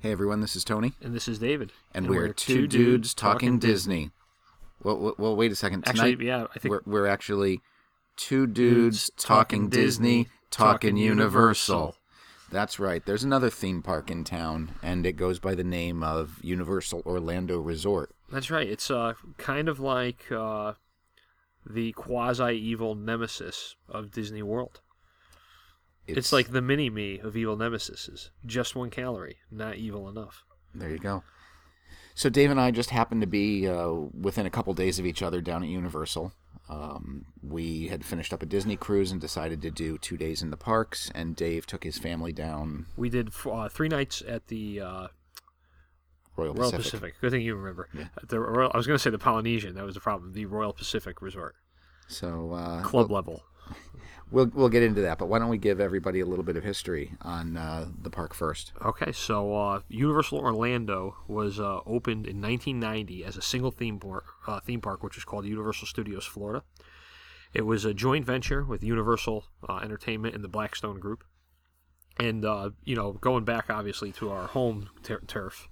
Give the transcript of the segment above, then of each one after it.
Hey everyone, this is Tony, And this is David. and, we're, two dudes talking Disney. Well, well, well, wait a second. Actually, yeah, I think we're, we're actually two dudes talking Disney, talking Universal. That's right. There's another theme park in town, and it goes by the name of Universal Orlando Resort. that's right. It's uh, kind of like uh, the quasi-evil nemesis of Disney World. It's, like the mini me of evil nemesises. Just one calorie, not evil enough. There you go. So Dave and I just happened to be uh, within a couple days of each other down at Universal. Um, we had finished up a Disney cruise and decided to do two days in the parks. And Dave took his family down We did uh, three nights at the uh, Royal, Royal Pacific. Pacific. Good thing you remember. At The Royal, I was going to say the Polynesian. That was the problem. The Royal Pacific Resort, So uh, club level. we'll we'll get into that. But why don't we give everybody a little bit of history on uh, the park first? Okay, so uh, Universal Orlando was uh, opened in 1990 as a single theme park, uh, theme park, which is called Universal Studios Florida. It was a joint venture with Universal uh, Entertainment and the Blackstone Group. And, uh, you know, going back obviously to our home tur- turf,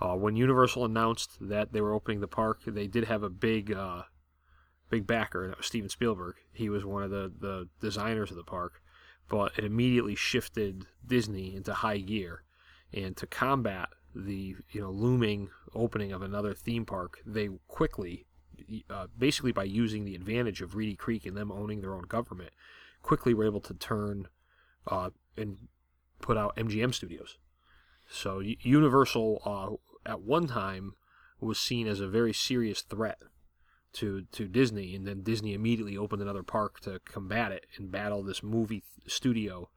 when Universal announced that they were opening the park, they did have a big, big backer, and that was Steven Spielberg. He was one of the, the designers of the park but it immediately shifted Disney into high gear. And to combat the you know looming opening of another theme park, they quickly, uh, basically by using the advantage of Reedy Creek and them owning their own government, quickly were able to turn uh, and put out MGM Studios. So Universal uh, at one time was seen as a very serious threat to to Disney, and then Disney immediately opened another park to combat it and battle this movie studio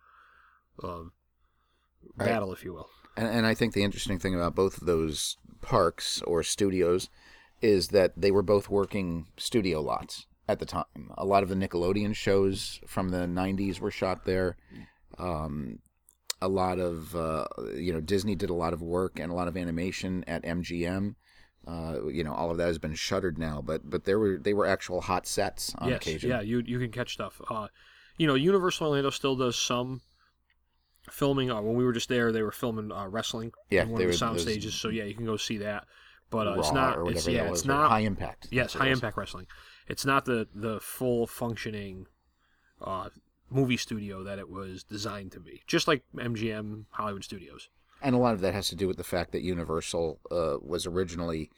Right. battle, if you will. And, and I think the interesting thing about both of those parks or studios is that they were both working studio lots at the time. A lot of the Nickelodeon shows from the '90s were shot there. Um, a lot of uh, you know Disney did a lot of work and a lot of animation at MGM. Uh, you know, all of that has been shuttered now, but but there were they were actual hot sets on yes, occasion. yeah, you you can catch stuff. Uh, you know, Universal Orlando still does some filming. Uh, when we were just there, they were filming uh, wrestling Yeah, in one of the sound stages. So yeah, you can go see that. But uh, it's not. It's yeah, was, it's not high impact. Yes, high impact wrestling. It's not the the full functioning uh, movie studio that it was designed to be. Just like MGM Hollywood Studios. And a lot of that has to do with the fact that Universal uh, was originally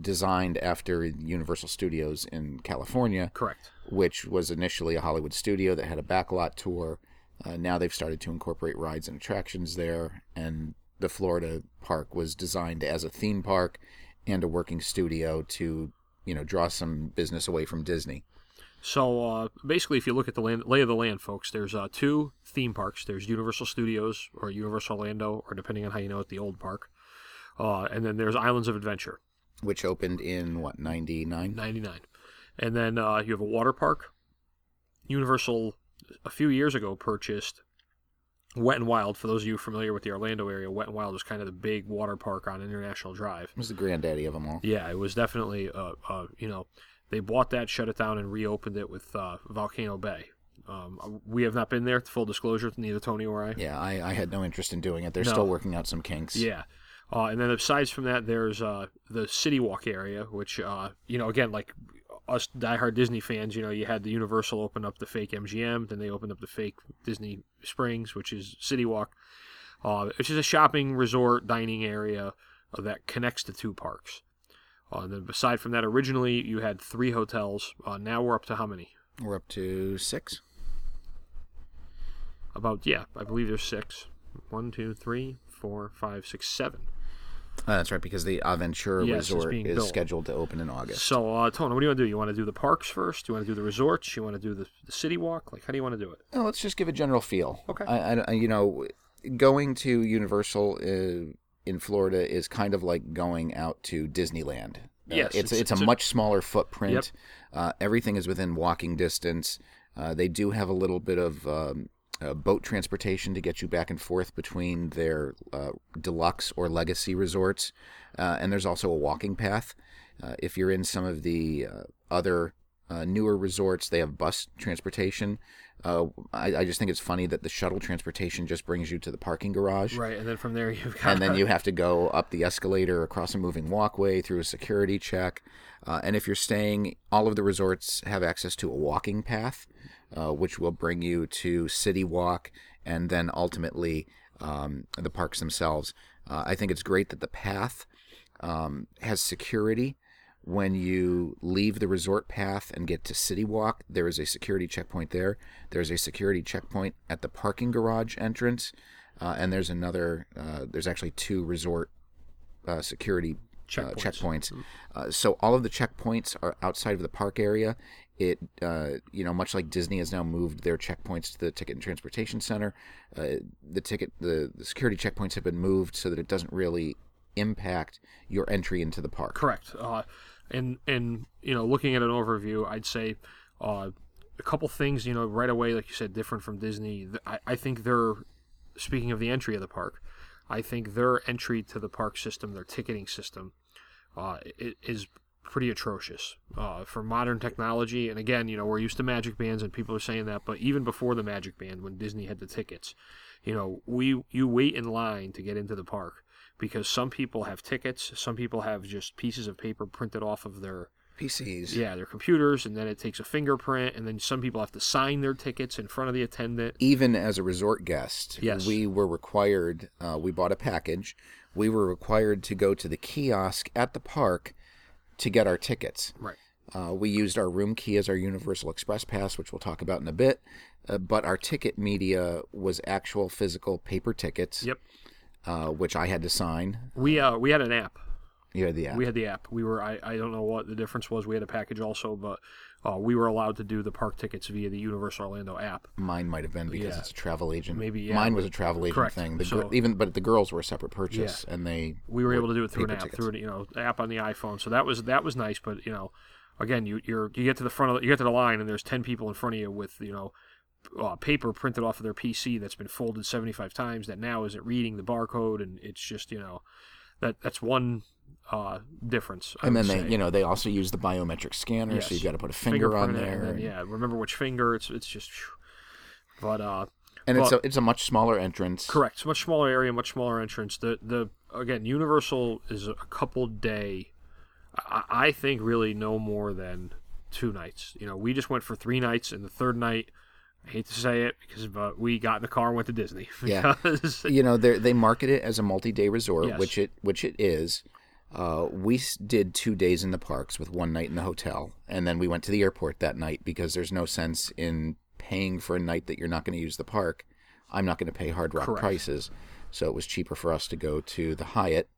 designed after Universal Studios in California, Correct. which was initially a Hollywood studio that had a backlot tour. Uh, now they've started to incorporate rides and attractions there, and the Florida park was designed as a theme park and a working studio to, you know, draw some business away from Disney. So uh, basically, if you look at the land, lay of the land, folks, there's uh, two theme parks. There's Universal Studios or Universal Orlando, or depending on how you know it, the old park. Uh, and then there's Islands of Adventure, Which opened in what ninety nine? 99. And then uh, you have a water park. Universal, a few years ago, purchased Wet and Wild. For those of you familiar with the Orlando area, Wet and Wild was kind of the big water park on International Drive. It was the granddaddy of them all. Yeah, it was definitely, uh, uh, you know, they bought that, shut it down, and reopened it with uh, Volcano Bay. Um, we have not been there. Full disclosure, neither Tony or I. Yeah, I, I had no interest in doing it. They're No. still working out some kinks. Yeah. Uh, and then aside from that, there's uh, the City Walk area, which, uh, you know, again, like us diehard Disney fans, you know, you had the Universal open up the fake MGM, then they opened up the fake Disney Springs, which is City Walk, uh, which is a shopping, resort, dining area uh, that connects the two parks. Uh, and then aside from that, originally you had three hotels. Uh, now we're up to how many? We're up to six. About, yeah, I believe there's six. One, two, three, four, five, six, seven. Uh, that's right, because the Aventura Yes, Resort is built. scheduled to open in August. So, uh, Tony, what do you want to do? You want to do the parks first? Do You want to do the resorts? You want to do the, the city walk? Like, how do you want to do it? Oh, let's just give a general feel. Okay. I, I- you know, going to Universal uh, in Florida is kind of like going out to Disneyland. Uh, Yes, it's it's- it's, it's a a- much smaller footprint. Uh, everything is within walking distance. Uh, they do have a little bit of um, uh, boat transportation to get you back and forth between their uh, deluxe or legacy resorts, uh, and there's also a walking path. Uh, if you're in some of the uh, other uh, newer resorts they have bus transportation. Uh, I, I just think it's funny that the shuttle transportation just brings you to the parking garage, Right, and then from there you've got and then you have to go up the escalator across a moving walkway through a security check. Uh, and if you're staying, all of the resorts have access to a walking path, uh, which will bring you to City Walk and then ultimately um, the parks themselves. Uh, I think it's great that the path um, has security. When you leave the resort path and get to City Walk, there is a security checkpoint there. There's a security checkpoint at the parking garage entrance, uh, and there's another. Uh, there's actually two resort uh, security uh, Checkpoints. checkpoints. Uh, so all of the checkpoints are outside of the park area. It, uh, you know, much like Disney has now moved their checkpoints to the Ticket and Transportation Center, uh, the ticket, the, the security checkpoints have been moved so that it doesn't really impact your entry into the park. Correct. Uh, and and you know, looking at an overview, I'd say uh, a couple things. You know, right away, like you said, different from Disney. I, I think they're speaking of the entry of the park. I think their entry to the park system, their ticketing system, uh, is pretty atrocious uh, for modern technology. And again, you know, we're used to magic bands, and people are saying that. But even before the magic band, when Disney had the tickets, you know, we you wait in line to get into the park because some people have tickets, some people have just pieces of paper printed off of their PCs. yeah their computers, and then it takes a fingerprint, and then some people have to sign their tickets in front of the attendant. even as a resort guest, Yes. we were required. Uh, we bought a package. We were required to go to the kiosk at the park to get our tickets. Right. Uh, we used our room key as our Universal Express Pass, which we'll talk about in a bit. Uh, but our ticket media was actual physical paper tickets, Yep. Uh, which I had to sign. We uh we had an app. You had the app. We had the app. We were I, I don't know what the difference was. We had a package also, but uh, we were allowed to do the park tickets via the Universal Orlando app. Mine might have been because Yeah. it's a travel agent. Maybe, yeah. Mine was a travel agent Correct. thing. The So- gir- even but the girls were a separate purchase, and they we were able to do it through an app, tickets. through an, you know app on the iPhone. So that was that was nice. But you know, again, you you're you get to the front of the, you get to the line, and there's ten people in front of you with you know uh, paper printed off of their PC that's been folded 75 times. That now isn't reading the barcode, and it's just you know that that's one uh, difference. I and then they say. you know they also use the biometric scanner, Yes. so you got to put a finger on there. and and- yeah, remember which finger. It's it's just. But uh, and it's a it's a much smaller entrance. Correct. It's a much smaller area, much smaller entrance. The the again, Universal is a couple day. I, I think really no more than two nights. You know, we just went for three nights, and the third night, I hate to say it because but we got in the car went to Disney. Yeah. You know they they market it as a multi-day resort, Yes. which it which it is. Uh, we did two days in the parks with one night in the hotel, and then we went to the airport that night because there's no sense in paying for a night that you're not going to use the park. I'm not going to pay Hard Rock Correct. prices, so it was cheaper for us to go to the Hyatt,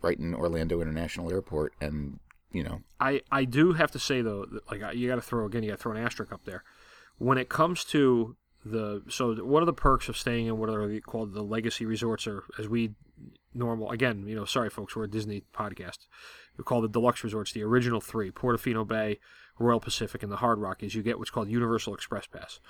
right in Orlando International Airport, and you know I I do have to say though, like you got to throw again, you got to throw an asterisk up there. When it comes to the so one of the perks of staying in what are they called the legacy resorts, or as we normal again, you know, sorry folks, we're a Disney podcast. We call the deluxe resorts the original three: Portofino Bay, Royal Pacific, and the Hard Rock. Is you get what's called Universal Express Pass.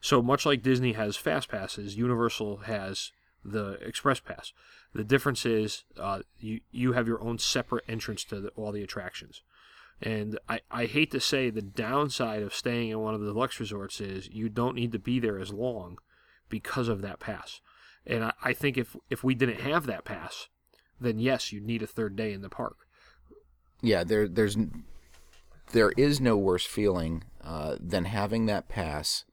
So much like Disney has fast passes, Universal has the Express Pass. The difference is uh, you you have your own separate entrance to the, all the attractions. And I, I hate to say the downside of staying in one of the deluxe resorts is you don't need to be there as long because of that pass. And I, I think if if we didn't have that pass, then yes, you'd need a third day in the park. yeah, there there's there is no worse feeling uh, than having that pass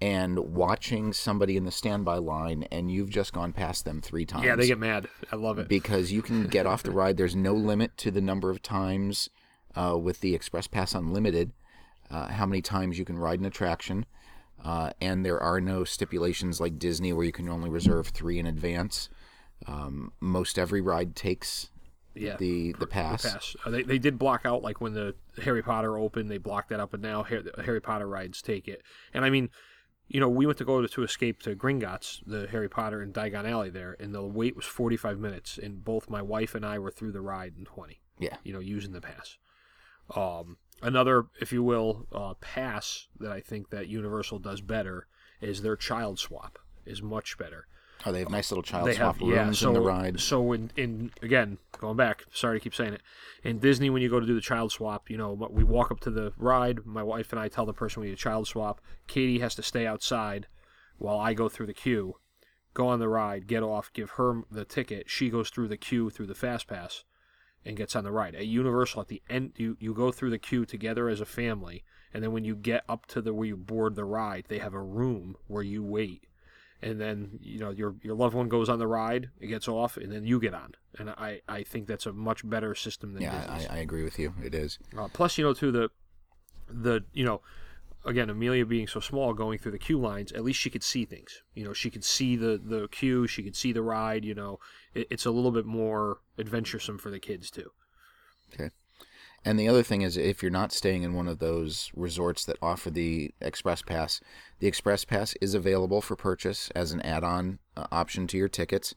and watching somebody in the standby line and you've just gone past them three times. Yeah, they get mad. I love it. because you can get off the ride. There's no limit to the number of times uh, with the Express Pass Unlimited, uh, how many times you can ride an attraction. Uh, and there are no stipulations like Disney where you can only reserve three in advance. Um, most every ride takes yeah. the the pass. pass. Uh, they, they did block out like when the Harry Potter opened, they blocked that up, and now Harry, Harry Potter rides take it. And I mean, you know, we went to go to, to escape to Gringotts, the Harry Potter and Diagon Alley there, and the wait was 45 minutes, and both my wife and I were through the ride in 20. Yeah. You know, using the pass. Um, another, if you will, uh, pass that I think that Universal does better is their child swap is much better. Oh, they have nice little child they swap have yeah. rooms So in the ride. so in in again going back. Sorry to keep saying it. In Disney, when you go to do the child swap, you know we walk up to the ride. My wife and I tell the person we need a child swap. Katie has to stay outside while I go through the queue, go on the ride, get off, give her the ticket. She goes through the queue through the fast pass, and gets on the ride. At Universal, at the end, you you go through the queue together as a family, and then when you get up to the where you board the ride, they have a room where you wait and then you know your your loved one goes on the ride, it gets off, and then you get on. And I, I think that's a much better system than Yeah. I, I agree with you. It is. Uh, plus, you know, too the the you know, again, Amelia being so small, going through the queue lines, at least she could see things. You know, she could see the the queue, she could see the ride. You know, it, it's a little bit more adventuresome for the kids too. Okay. And the other thing is, if you're not staying in one of those resorts that offer the Express Pass, the Express Pass is available for purchase as an add-on uh, option to your tickets.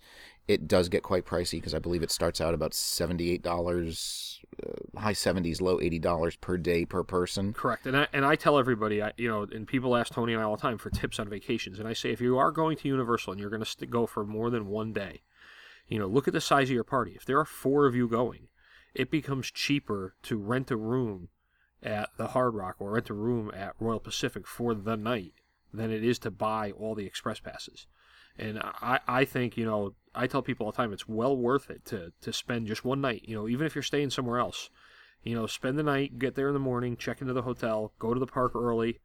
It does get quite pricey because I believe it starts out about seventy-eight dollars, uh, Uh, high seventies, low eighty dollars per day per person. Correct, and I and I tell everybody, I, you know, and people ask Tony and I all the time for tips on vacations, and I say if you are going to Universal and you're going to st- go for more than one day, you know, look at the size of your party. If there are four of you going, it becomes cheaper to rent a room at the Hard Rock or rent a room at Royal Pacific for the night than it is to buy all the express passes. And I, I think, you know, I tell people all the time it's well worth it to, to spend just one night, you know, even if you're staying somewhere else. You know, spend the night, get there in the morning, check into the hotel, go to the park early,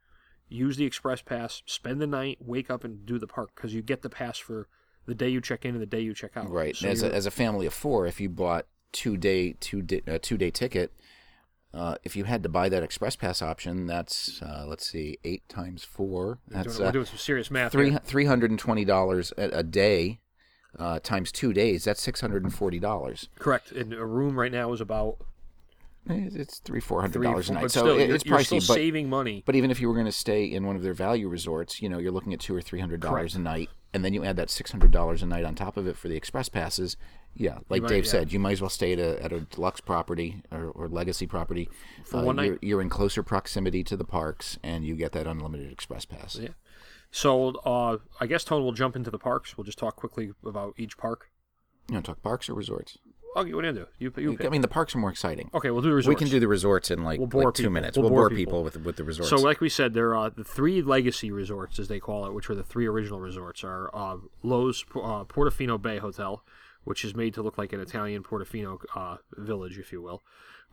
use the express pass, spend the night, wake up and do the park because you get the pass for the day you check in and the day you check out. Right. So as a, as a family of four, if you bought two day two day uh, two day ticket, uh, if you had to buy that Express Pass option, that's uh, let's see, eight times four. we're That's doing, we're uh, doing some serious math. three three hundred and twenty dollars a day uh, times two days. That's six hundred and forty dollars. Correct. And a room right now is about It's three four hundred dollars a night. So still, it- it's you're pricey, still but saving money. but even if you were going to stay in one of their value resorts, you know, you're looking at two or three hundred dollars a night, and then you add that six hundred dollars a night on top of it for the express passes. Yeah, like might- Dave yeah. said, you might as well stay at a, at a deluxe property or, or legacy property. For Uh, one night. You're, you're in closer proximity to the parks, and you get that unlimited express pass. Yeah. So uh, I guess Tone will jump into the parks. We'll just talk quickly about each park. You want to talk parks or resorts? Oh, what do you do? You, you pick. I mean, the parks are more exciting. Okay, we'll do the resorts. We can do the resorts in like, We'll bore like two people. minutes. We'll We'll, bore bore people. people with with the resorts. So, like we said, there are the three legacy resorts, as they call it, which were the three original resorts, are uh, Loews uh, Portofino Bay Hotel, which is made to look like an Italian Portofino uh, village, if you will.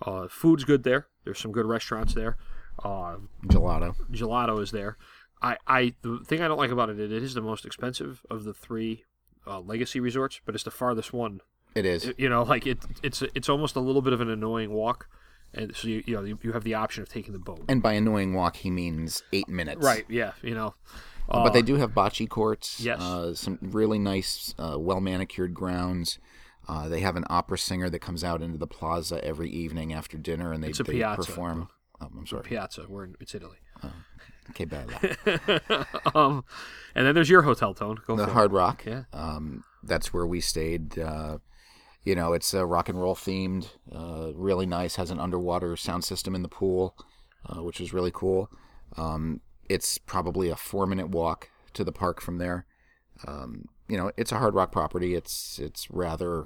Uh, food's good there. There's some good restaurants there. Uh, Gelato. gelato is there. I, I the thing I don't like about it, it is the most expensive of the three uh, legacy resorts, but it's the farthest one. It is. You know, like it, it's it's almost a little bit of an annoying walk, and so you you know you, you have the option of taking the boat. and by annoying walk, he means eight minutes. Right? Yeah. You know. Uh, but they do have bocce courts. yes. Uh, some really nice, uh, well manicured grounds. Uh, they have an opera singer that comes out into the plaza every evening after dinner, and they, they piazza. perform. Oh, I'm sorry. Piazza. We're in it's Italy. Okay, bad. um, and then there's your hotel tone. Go the Hard Rock. Yeah. Um, that's where we stayed. Uh, you know, it's uh, rock and roll themed. Uh, really nice. Has an underwater sound system in the pool, uh, which is really cool. Um, it's probably a four minute walk to the park from there. Um, you know, it's a Hard Rock property. It's it's rather,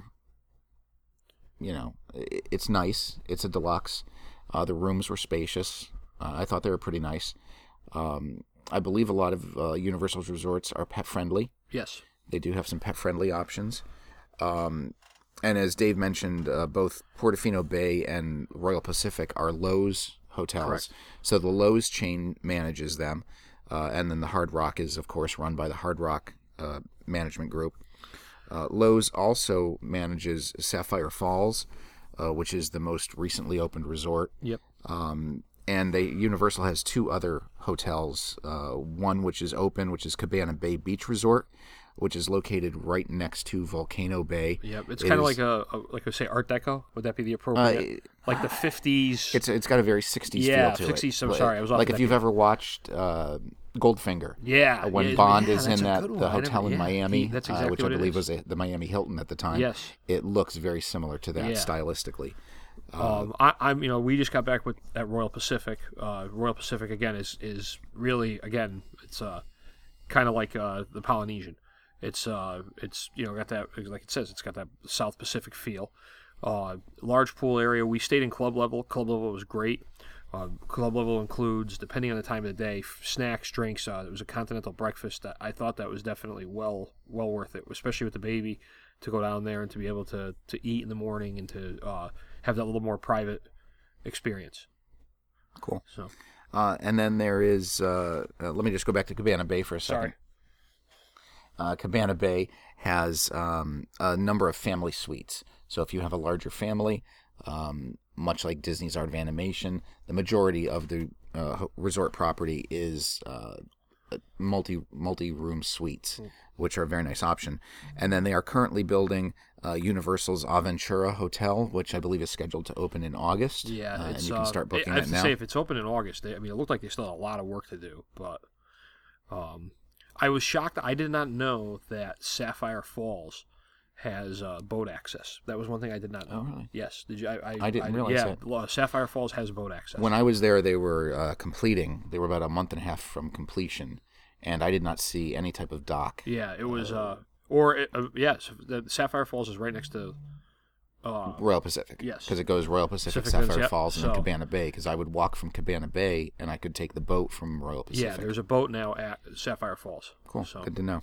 you know, it's nice. It's a deluxe. Uh, the rooms were spacious. Uh, I thought they were pretty nice. Um, I believe a lot of uh, Universal's resorts are pet friendly. Yes. They do have some pet friendly options. Um, and as Dave mentioned, uh, both Portofino Bay and Royal Pacific are Loews hotels. Correct. So the Loews chain manages them. Uh, and then the Hard Rock is, of course, run by the Hard Rock uh, Management Group. Uh, Loews also manages Sapphire Falls, uh, which is the most recently opened resort. Yep. Um, and they Universal has two other hotels. Uh, one which is open, which is Cabana Bay Beach Resort, which is located right next to Volcano Bay. Yep. It's It kind of like a, a like I say Art Deco. Would that be the appropriate? like the 50s. It's it's got a very '60s Yeah, feel to 60s, it. I'm sorry, I was off like if you've ever watched uh, Goldfinger. yeah. uh, when yeah, Bond yeah, is in that the one. I never- hotel in yeah, Miami, that's uh, which I believe was a, the Miami Hilton at the time. Yes. it looks very similar to that Yeah. stylistically. Um, I, I'm, you know, we just got back with at Royal Pacific. Uh, Royal Pacific again is is really again, it's uh, kind of like uh, the Polynesian. It's uh, it's you know got that like it says, it's got that South Pacific feel. Uh, large pool area. We stayed in club level. Club level was great. Uh, club level includes, depending on the time of the day, f- snacks, drinks. Uh, it was a continental breakfast that I thought that was definitely well well worth it, especially with the baby, to go down there and to be able to to eat in the morning and to uh, have that little more private experience. Cool. So Uh, and then there is. Uh, uh, let me just go back to Cabana Bay for a second. Sorry. Uh, Cabana Bay has um, a number of family suites. So if you have a larger family, um, much like Disney's Art of Animation, the majority of the uh, resort property is uh, multi multi room suites, which are a very nice option. And then they are currently building uh, Universal's Aventura Hotel, which I believe is scheduled to open in August. yeah, uh, and you can uh, start booking I have it to now. say, if it's open in August, they, I mean, it looked like they still had a lot of work to do. But um, I was shocked. I did not know that Sapphire Falls has uh, boat access. That was one thing I did not know. Oh, really? Yes. Did you? I, I, I didn't realize yeah, that. Yeah, Sapphire Falls has boat access. When I was there, they were uh, completing. They were about a month and a half from completion, and I did not see any type of dock. yeah, it was. Uh, or it, uh, yes, the Sapphire Falls is right next to. Uh, Royal Pacific. Yes. Because it goes Royal Pacific, Pacific Sapphire yep. Falls, and So- Cabana Bay. Because I would walk from Cabana Bay, and I could take the boat from Royal Pacific. yeah, there's a boat now at Sapphire Falls. cool. So Good to know.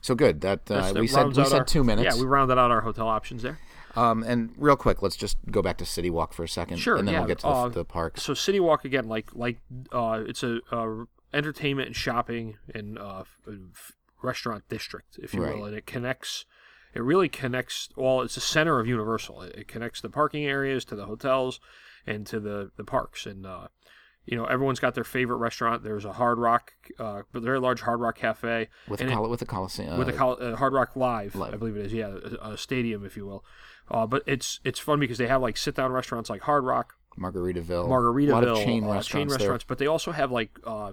So good. That uh, we said we said our- two minutes. Yeah, we rounded out our hotel options there. um, and real quick, let's just go back to City Walk for a second, Sure, and then yeah, we'll get to the, uh, the parks. So City Walk again, like like uh, it's a, uh entertainment and shopping and uh, restaurant district, if you Right. will, and it connects. It really connects Well, It's the center of Universal. It, it connects the parking areas to the hotels and to the the parks. And uh, you know, everyone's got their favorite restaurant. There's a Hard Rock, uh, but very large Hard Rock cafe with and the it- with the Coliseum. with the Col- uh, Hard Rock Live, Live. I believe it is. Yeah, a, a stadium, if you will. Uh, but it's it's fun because they have like sit down restaurants like Hard Rock, Margaritaville. Margaritaville, A lot of chain uh, restaurants. chain there. but they also have like uh,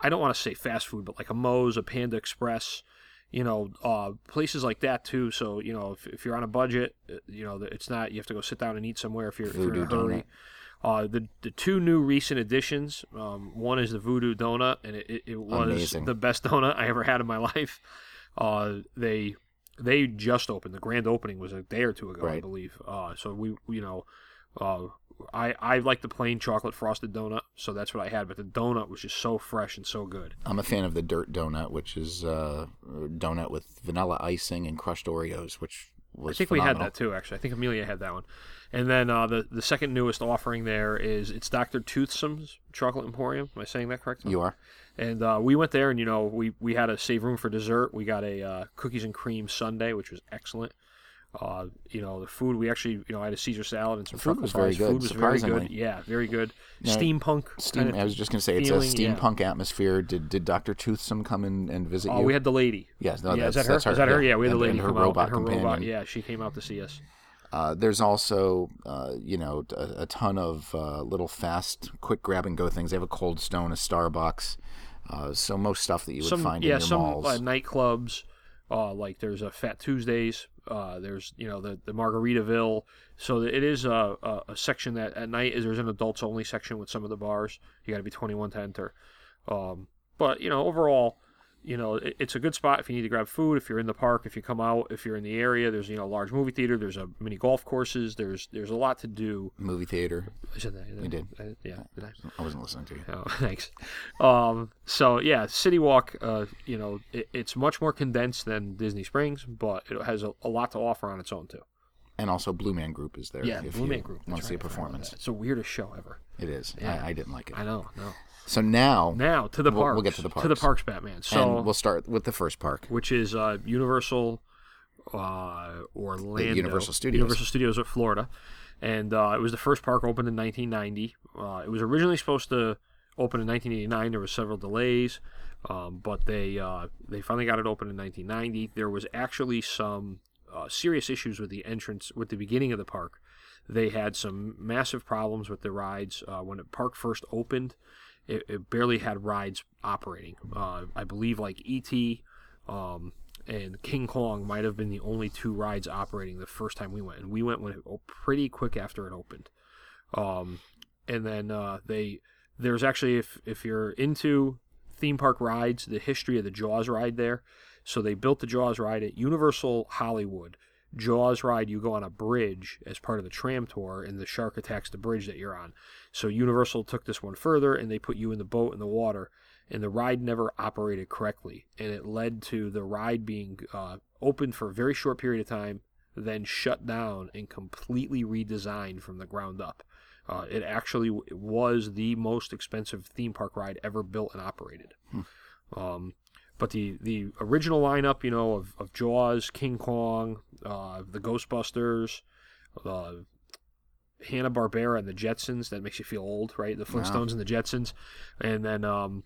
I don't want to say fast food, but like a Moe's, a Panda Express, you know, uh, places like that too. So you know, if, if you're on a budget, uh, you know, it's not you have to go sit down and eat somewhere if you're, if you're in a hurry. Uh, the the two new recent additions, um, one is the Voodoo Doughnut, and it, it, it was Amazing. the best donut I ever had in my life. Uh, they they just opened. The grand opening was a day or two ago, I believe. Uh, so we, you know, uh, I I like the plain chocolate frosted donut, so that's what I had. But the donut was just so fresh and so good. I'm a fan of the Dirt Donut, which is uh, a donut with vanilla icing and crushed Oreos, which was I think we had that too. Actually, I think Amelia had that one. And then uh, the the second newest offering there is it's Dr. Toothsome's Chocolate Emporium. Am I saying that correct? You are. And uh, we went there, and you know, we we had to save room for dessert. We got a uh, cookies and cream sundae, which was excellent. Uh, you know, the food we actually, you know, I had a Caesar salad and some food was very good, Food was very good. Yeah, very good. Now, Steampunk. Steam, kind of- I was just going to say it's a feeling, yeah. steampunk atmosphere. Did did Doctor Toothsome come in and visit Oh, you? Oh, we had the lady. yes, no, yeah, is that's, that her? that's her. Is that her? Yeah, we had and, the lady and her robot out. Her companion. robot. Yeah, she came out to see us. Uh, there's also, uh, you know, a, a ton of uh, little fast, quick grab and go things. They have a Cold Stone, a Starbucks, uh, so most stuff that you would some find yeah in your some malls. uh, nightclubs uh, like there's a fat tuesdays uh, there's you know the, the margaritaville. So it is a, a, a section that at night is there's an adults only section with some of the bars. You got to be 21 to enter. Um, but you know overall you know it, it's a good spot if you need to grab food if you're in the park if you come out if you're in the area there's you know a large movie theater there's a mini golf courses there's there's a lot to do Movie theater. I said that, You did. I- yeah did I? I wasn't listening to you. Oh, thanks. Um, so yeah, City Walk. Uh, you know, it, it's much more condensed than Disney Springs, but it has a, a lot to offer on its own too. And also, Blue Man Group is there. Yeah, if Blue you Man Group. Want to see a right, I performance? It's the weirdest show ever. It is. Yeah. I, I didn't like it. I know. No. So now, Now to the We'll- parks. we'll get to the park To the parks. parks, Batman. So, and we'll start with the first park. which is uh, Universal uh, Orlando, Universal Studios. Universal Studios of Florida, and uh, it was the first park opened in 1990. Uh, it was originally supposed to open in 1989. There were several delays, um, but they uh, they finally got it open in 1990. There was actually some uh, serious issues with the entrance, with the beginning of the park. They had some massive problems with the rides uh, when the park first opened. It, it barely had rides operating. Uh, I believe like ET um, and King Kong might have been the only two rides operating the first time we went, and we went when it, oh, pretty quick after it opened. Um, and then uh, they there's actually if if you're into theme park rides, the history of the Jaws ride there. So they built the Jaws ride at Universal Hollywood. Jaws ride, you go on a bridge as part of the tram tour, and the shark attacks the bridge that you're on. So Universal took this one further, and they put you in the boat in the water, and the ride never operated correctly, and it led to the ride being uh, open for a very short period of time, then shut down and completely redesigned from the ground up. Uh, it actually was the most expensive theme park ride ever built and operated. Um, but the, the original lineup, you know, of, of Jaws, King Kong, uh, the Ghostbusters, uh, Hanna Barbera and the Jetsons. That makes you feel old, right? The Flintstones and the Jetsons, and then um,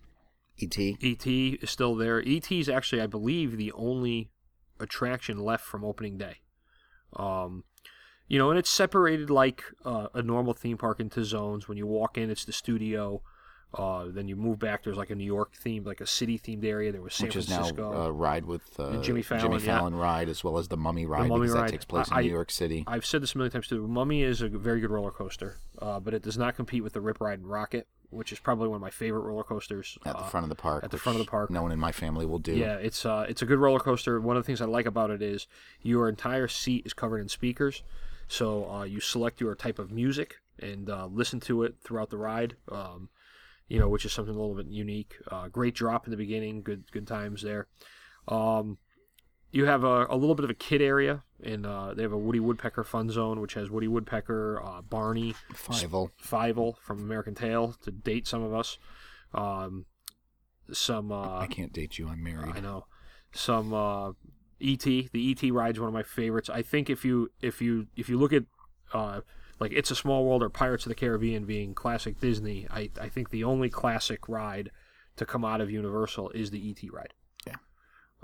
E.T. E.T. is still there. E.T. is actually, I believe, the only attraction left from opening day. Um, you know, and it's separated like uh, a normal theme park into zones. When you walk in, it's the studio. Uh, then you move back. There's like a New York theme, like a city themed area. There was San which is now Francisco. uh, ride with uh, Jimmy Fallon, yeah. ride as well as the Mummy ride Mummy because ride. that takes place I- in New York City. I've said this a million times too. Mummy is a very good roller coaster, uh, but it does not compete with the Rip Ride and Rockit, which is probably one of my favorite roller coasters. at the uh, front of the park. at the front of the park. No one in my family will do. Yeah, it's uh, it's a good roller coaster. One of the things I like about it is your entire seat is covered in speakers, so uh, you select your type of music and uh, listen to it throughout the ride. Um, you know, which is something a little bit unique. Uh, great drop in the beginning. Good good times there. Um, you have a, a little bit of a kid area, and uh, they have a Woody Woodpecker fun zone, which has Woody Woodpecker, uh, Barney, Fievel. Fievel from American Tail to date some of us. Um, some uh, I can't date you. I'm married. I know. Some uh, ET. The ET ride's one of my favorites. I think if you if you if you look at uh, like It's a Small World or Pirates of the Caribbean being classic Disney, I, I think the only classic ride to come out of Universal is the ET ride. Yeah.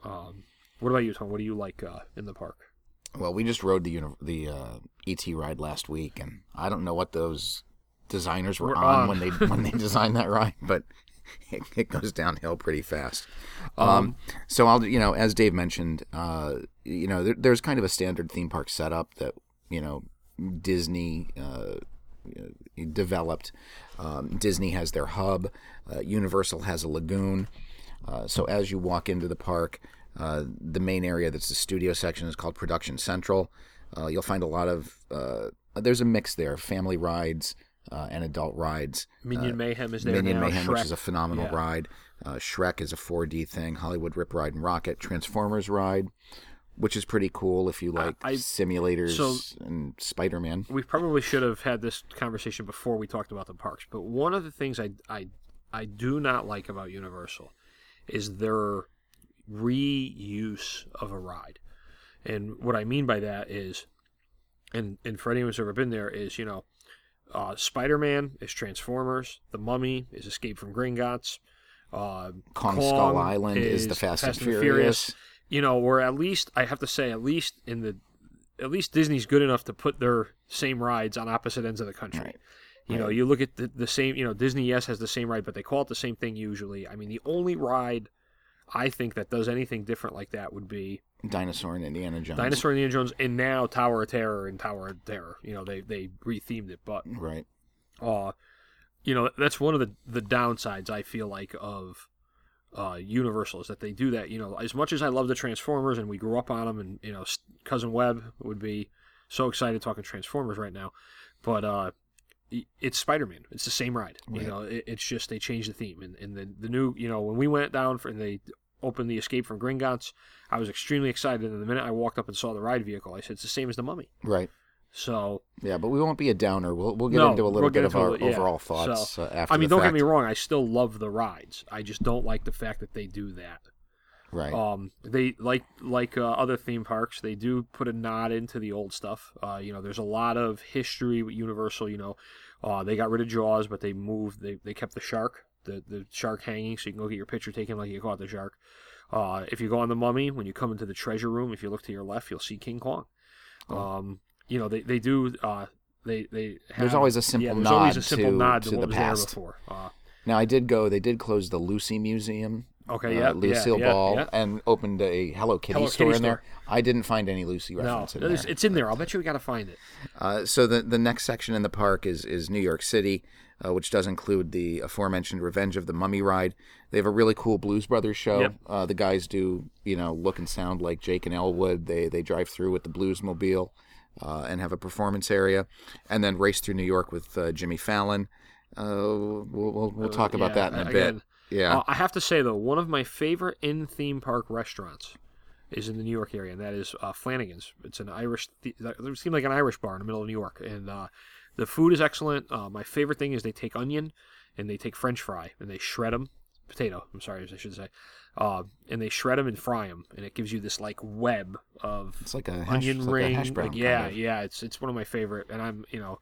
Um, what about you, Tom? What do you like uh, in the park? Well, we just rode the uni- the uh, ET ride last week, and I don't know what those designers were Were on on. when they when they designed that ride, but it, it goes downhill pretty fast. Um, so I'll you know as Dave mentioned, uh, you know there, there's kind of a standard theme park setup that you know Disney. Uh, developed. Um, Disney has their hub. Uh, Universal has a lagoon. Uh, so as you walk into the park, uh, the main area that's the studio section is called Production Central. Uh, you'll find a lot of uh, there's a mix there, family rides uh, and adult rides. Minion Mayhem is there Minion now. Mayhem, Shrek. which is a phenomenal Yeah. ride. Uh, Shrek is a 4D thing. Hollywood Rip Ride and Rockit. Transformers ride, which is pretty cool if you like I- simulators so- and Spider Man. we probably should have had this conversation before we talked about the parks. But one of the things I I I do not like about Universal is their reuse of a ride. And what I mean by that is, and and for anyone who's ever been there, is you know, uh, Spider Man is Transformers, The Mummy is Escape from Gringotts, uh, Kong Skull Island is the Fast and Furious. You know, or at least I have to say, at least in the, at least Disney's good enough to put their same rides on opposite ends of the country. Right. You know, you look at the, the same. You know, Disney yes has the same ride, but they call it the same thing usually. I mean, the only ride I think that does anything different like that would be Dinosaur and Indiana Jones. Dinosaur and Indiana Jones, and now Tower of Terror and Tower of Terror. You know, they they rethemed it, but Right. uh, you know that's one of the the downsides I feel like of uh, Universal is that they do that. You know, as much as I love the Transformers and we grew up on them, and you know, cousin Webb would be so excited talking Transformers right now, but uh, it's Spider Man. It's the same ride. You know, it, it's just they changed the theme and, and the the new. You know, when we went down for and they opened the Escape from Gringotts, I was extremely excited. And the minute I walked up and saw the ride vehicle, I said, "It's the same as the Mummy." Right. So Yeah, but we won't be a downer. We'll we'll get No, into a little we'll bit of our it, yeah. overall thoughts So, uh, after I mean, don't fact. get me wrong. I still love the rides. I just don't like the fact that they do that. Right. Um, they like like uh, other theme parks. They do put a nod into the old stuff. Uh, you know, there's a lot of history with Universal. You know, uh, they got rid of Jaws, but they moved. They they kept the shark, the the shark hanging, so you can go get your picture taken like you caught the shark. Uh, if you go on the Mummy, when you come into the treasure room, if you look to your left, you'll see King Kong. Oh. Um, you know, they they do. Uh, they they have, There's always a simple yeah, there's nod always a simple to- nod to, to what the was past. there before. Uh, Now I did go. They did close the Lucy Museum. okay, uh, yeah, Lucille yeah, yeah, Ball yeah. and opened a Hello Kitty Hello store Kitty in there. I didn't find any Lucy No, in it's, there. it's in there. I'll bet you we got to find it. Uh, so the the next section in the park is is New York City. uh, which does include the aforementioned Revenge of the Mummy ride. They have a really cool Blues Brothers show. Yep. Uh, the guys do, you know, look and sound like Jake and Elwood. They they drive through with the Bluesmobile uh, and have a performance area, and then race through New York with uh, Jimmy Fallon. Uh, we'll we'll, we'll talk about yeah, that in a again, bit. Yeah. Uh, I have to say though, one of my favorite in theme park restaurants is in the New York area, and that is uh, Flanagan's. It's an Irish. Th- it seemed like an Irish bar in the middle of New York, and uh, the food is excellent. Uh, my favorite thing is they take onion and they take French fry and they shred them. Potato. I'm sorry, I should say. Uh, and they shred them and fry them, and it gives you this like web of it's like a hash, onion it's like ring. a hash brown. like, yeah, kind of. yeah. It's it's one of my favorite, and I'm you know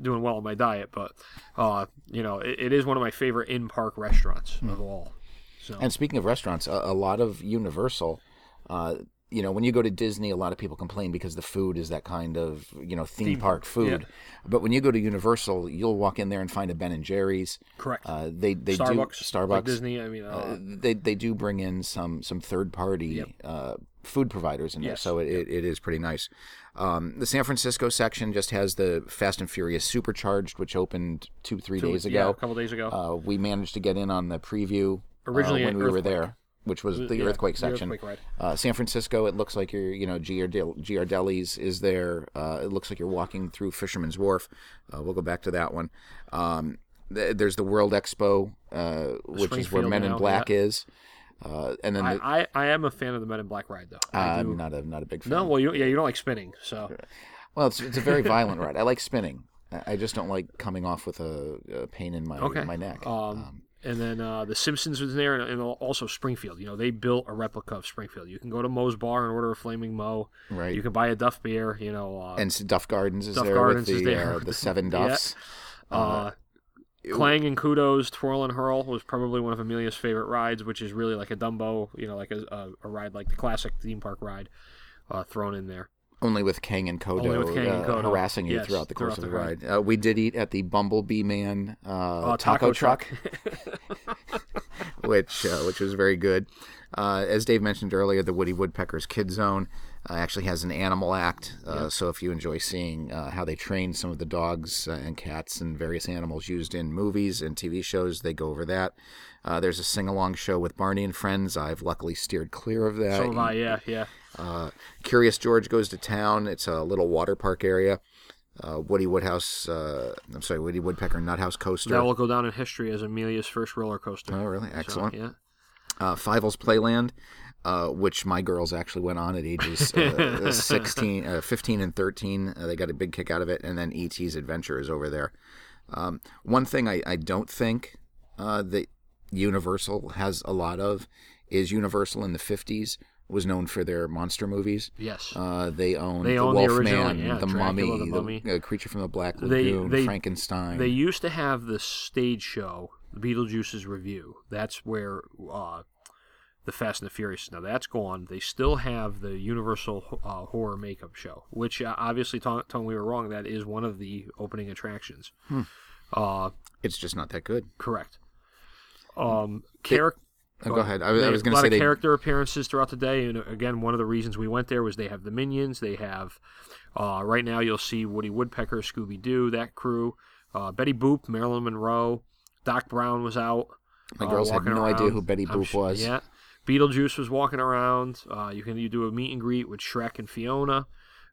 doing well on my diet, but uh, you know it, it is one of my favorite in park restaurants Hmm. of all. So And speaking of restaurants, a, a lot of Universal, uh, you know, when you go to Disney, a lot of people complain because the food is that kind of, you know, theme, Theme park food. yeah. But when you go to Universal, you'll walk in there and find a Ben and Jerry's. correct. Uh, they they Starbucks, do like Starbucks. Disney. I mean, uh, uh, they they do bring in some some third party Yep. uh, food providers in there, so it, it, it is pretty nice. Um, the San Francisco section just has the Fast and Furious Supercharged, which opened two three two- days ago. yeah, a couple days ago. Uh, we managed to get in on the preview uh, Originally when we were there, which was the Yeah, earthquake the section. earthquake ride. Uh, San Francisco, it looks like you're, you know, Giardel- Ghirardelli's is there. Uh, it looks like you're walking through Fisherman's Wharf. Uh, we'll go back to that one. Um, th- there's the World Expo, uh, which is where Men in Black is. Uh, and then the, I, I, I am a fan of the Men in Black ride though. I I'm not a not a big fan. no, well, you, yeah, you don't like spinning, so Well, it's it's a very violent ride. I like spinning. I I just don't like coming off with a, a pain in my okay. my neck. Um, and then uh, the Simpsons was there, and, and also Springfield. You know, they built a replica of Springfield. You can go to Moe's Bar and order a flaming Moe. right. You can buy a Duff beer. You know, uh, and Duff Gardens is Duff there Gardens with is the there. uh, the seven Yeah. Duffs. uh, Kang and Kodos, Twirl and Hurl was probably one of Amelia's favorite rides, which is really like a Dumbo, you know, like a, a, a ride like the classic theme park ride uh, thrown in there. Only with Kang and Kodo, Kang and uh, Kodo. harassing you Yes, throughout the course throughout of the the ride. Uh, we did eat at the Bumblebee Man uh, Uh, taco, truck, which uh, which was very good. Uh, as Dave mentioned earlier, the Woody Woodpecker's Kid Zone uh, actually has an animal act. Uh, So if you enjoy seeing uh, how they train some of the dogs uh, and cats and various animals used in movies and TV shows, they go over that. Uh, there's a sing along show with Barney and Friends. I've luckily steered clear of that. so have I, yeah, yeah. Uh, Curious George goes to town. It's a little water park area. Uh, Woody Woodhouse, uh, I'm sorry, Woody Woodpecker Nuthouse Coaster. That will go down in history as Amelia's first roller coaster. oh, really? So, Excellent. yeah. Uh, Fievel's Playland, uh, which my girls actually went on at ages uh, 16, uh, 15 and 13. Uh, they got a big kick out of it. And then E.T.'s Adventure is over there. Um, one thing I, I don't think uh, that Universal has a lot of is Universal in the 50s was known for their monster movies. Yes. Uh, they own They the own the Wolfman, yeah, the Mummy, the the, Mummy. uh, Creature from the Black They- Lagoon, they- Frankenstein. They used to have the stage show, the Beetlejuice's Revue. That's where uh, the Fast and the Furious. Now that's gone. They still have the Universal uh, Horror Makeup Show, which uh, obviously, Tom, Tom, we were wrong. That is one of the opening attractions. Hmm. Uh, it's just not that good. correct. Um, character. Oh, go ahead. I, was- I They- was going a lot of they. character appearances throughout the day, and uh, again, one of the reasons we went there was they have the minions. They have uh, right now you'll see Woody Woodpecker, Scooby Doo, that crew, uh, Betty Boop, Marilyn Monroe, Doc Brown was out. My uh, girls had no idea who Betty Boop was. Yeah, Beetlejuice was walking around. Uh, you can you do a meet and greet with Shrek and Fiona.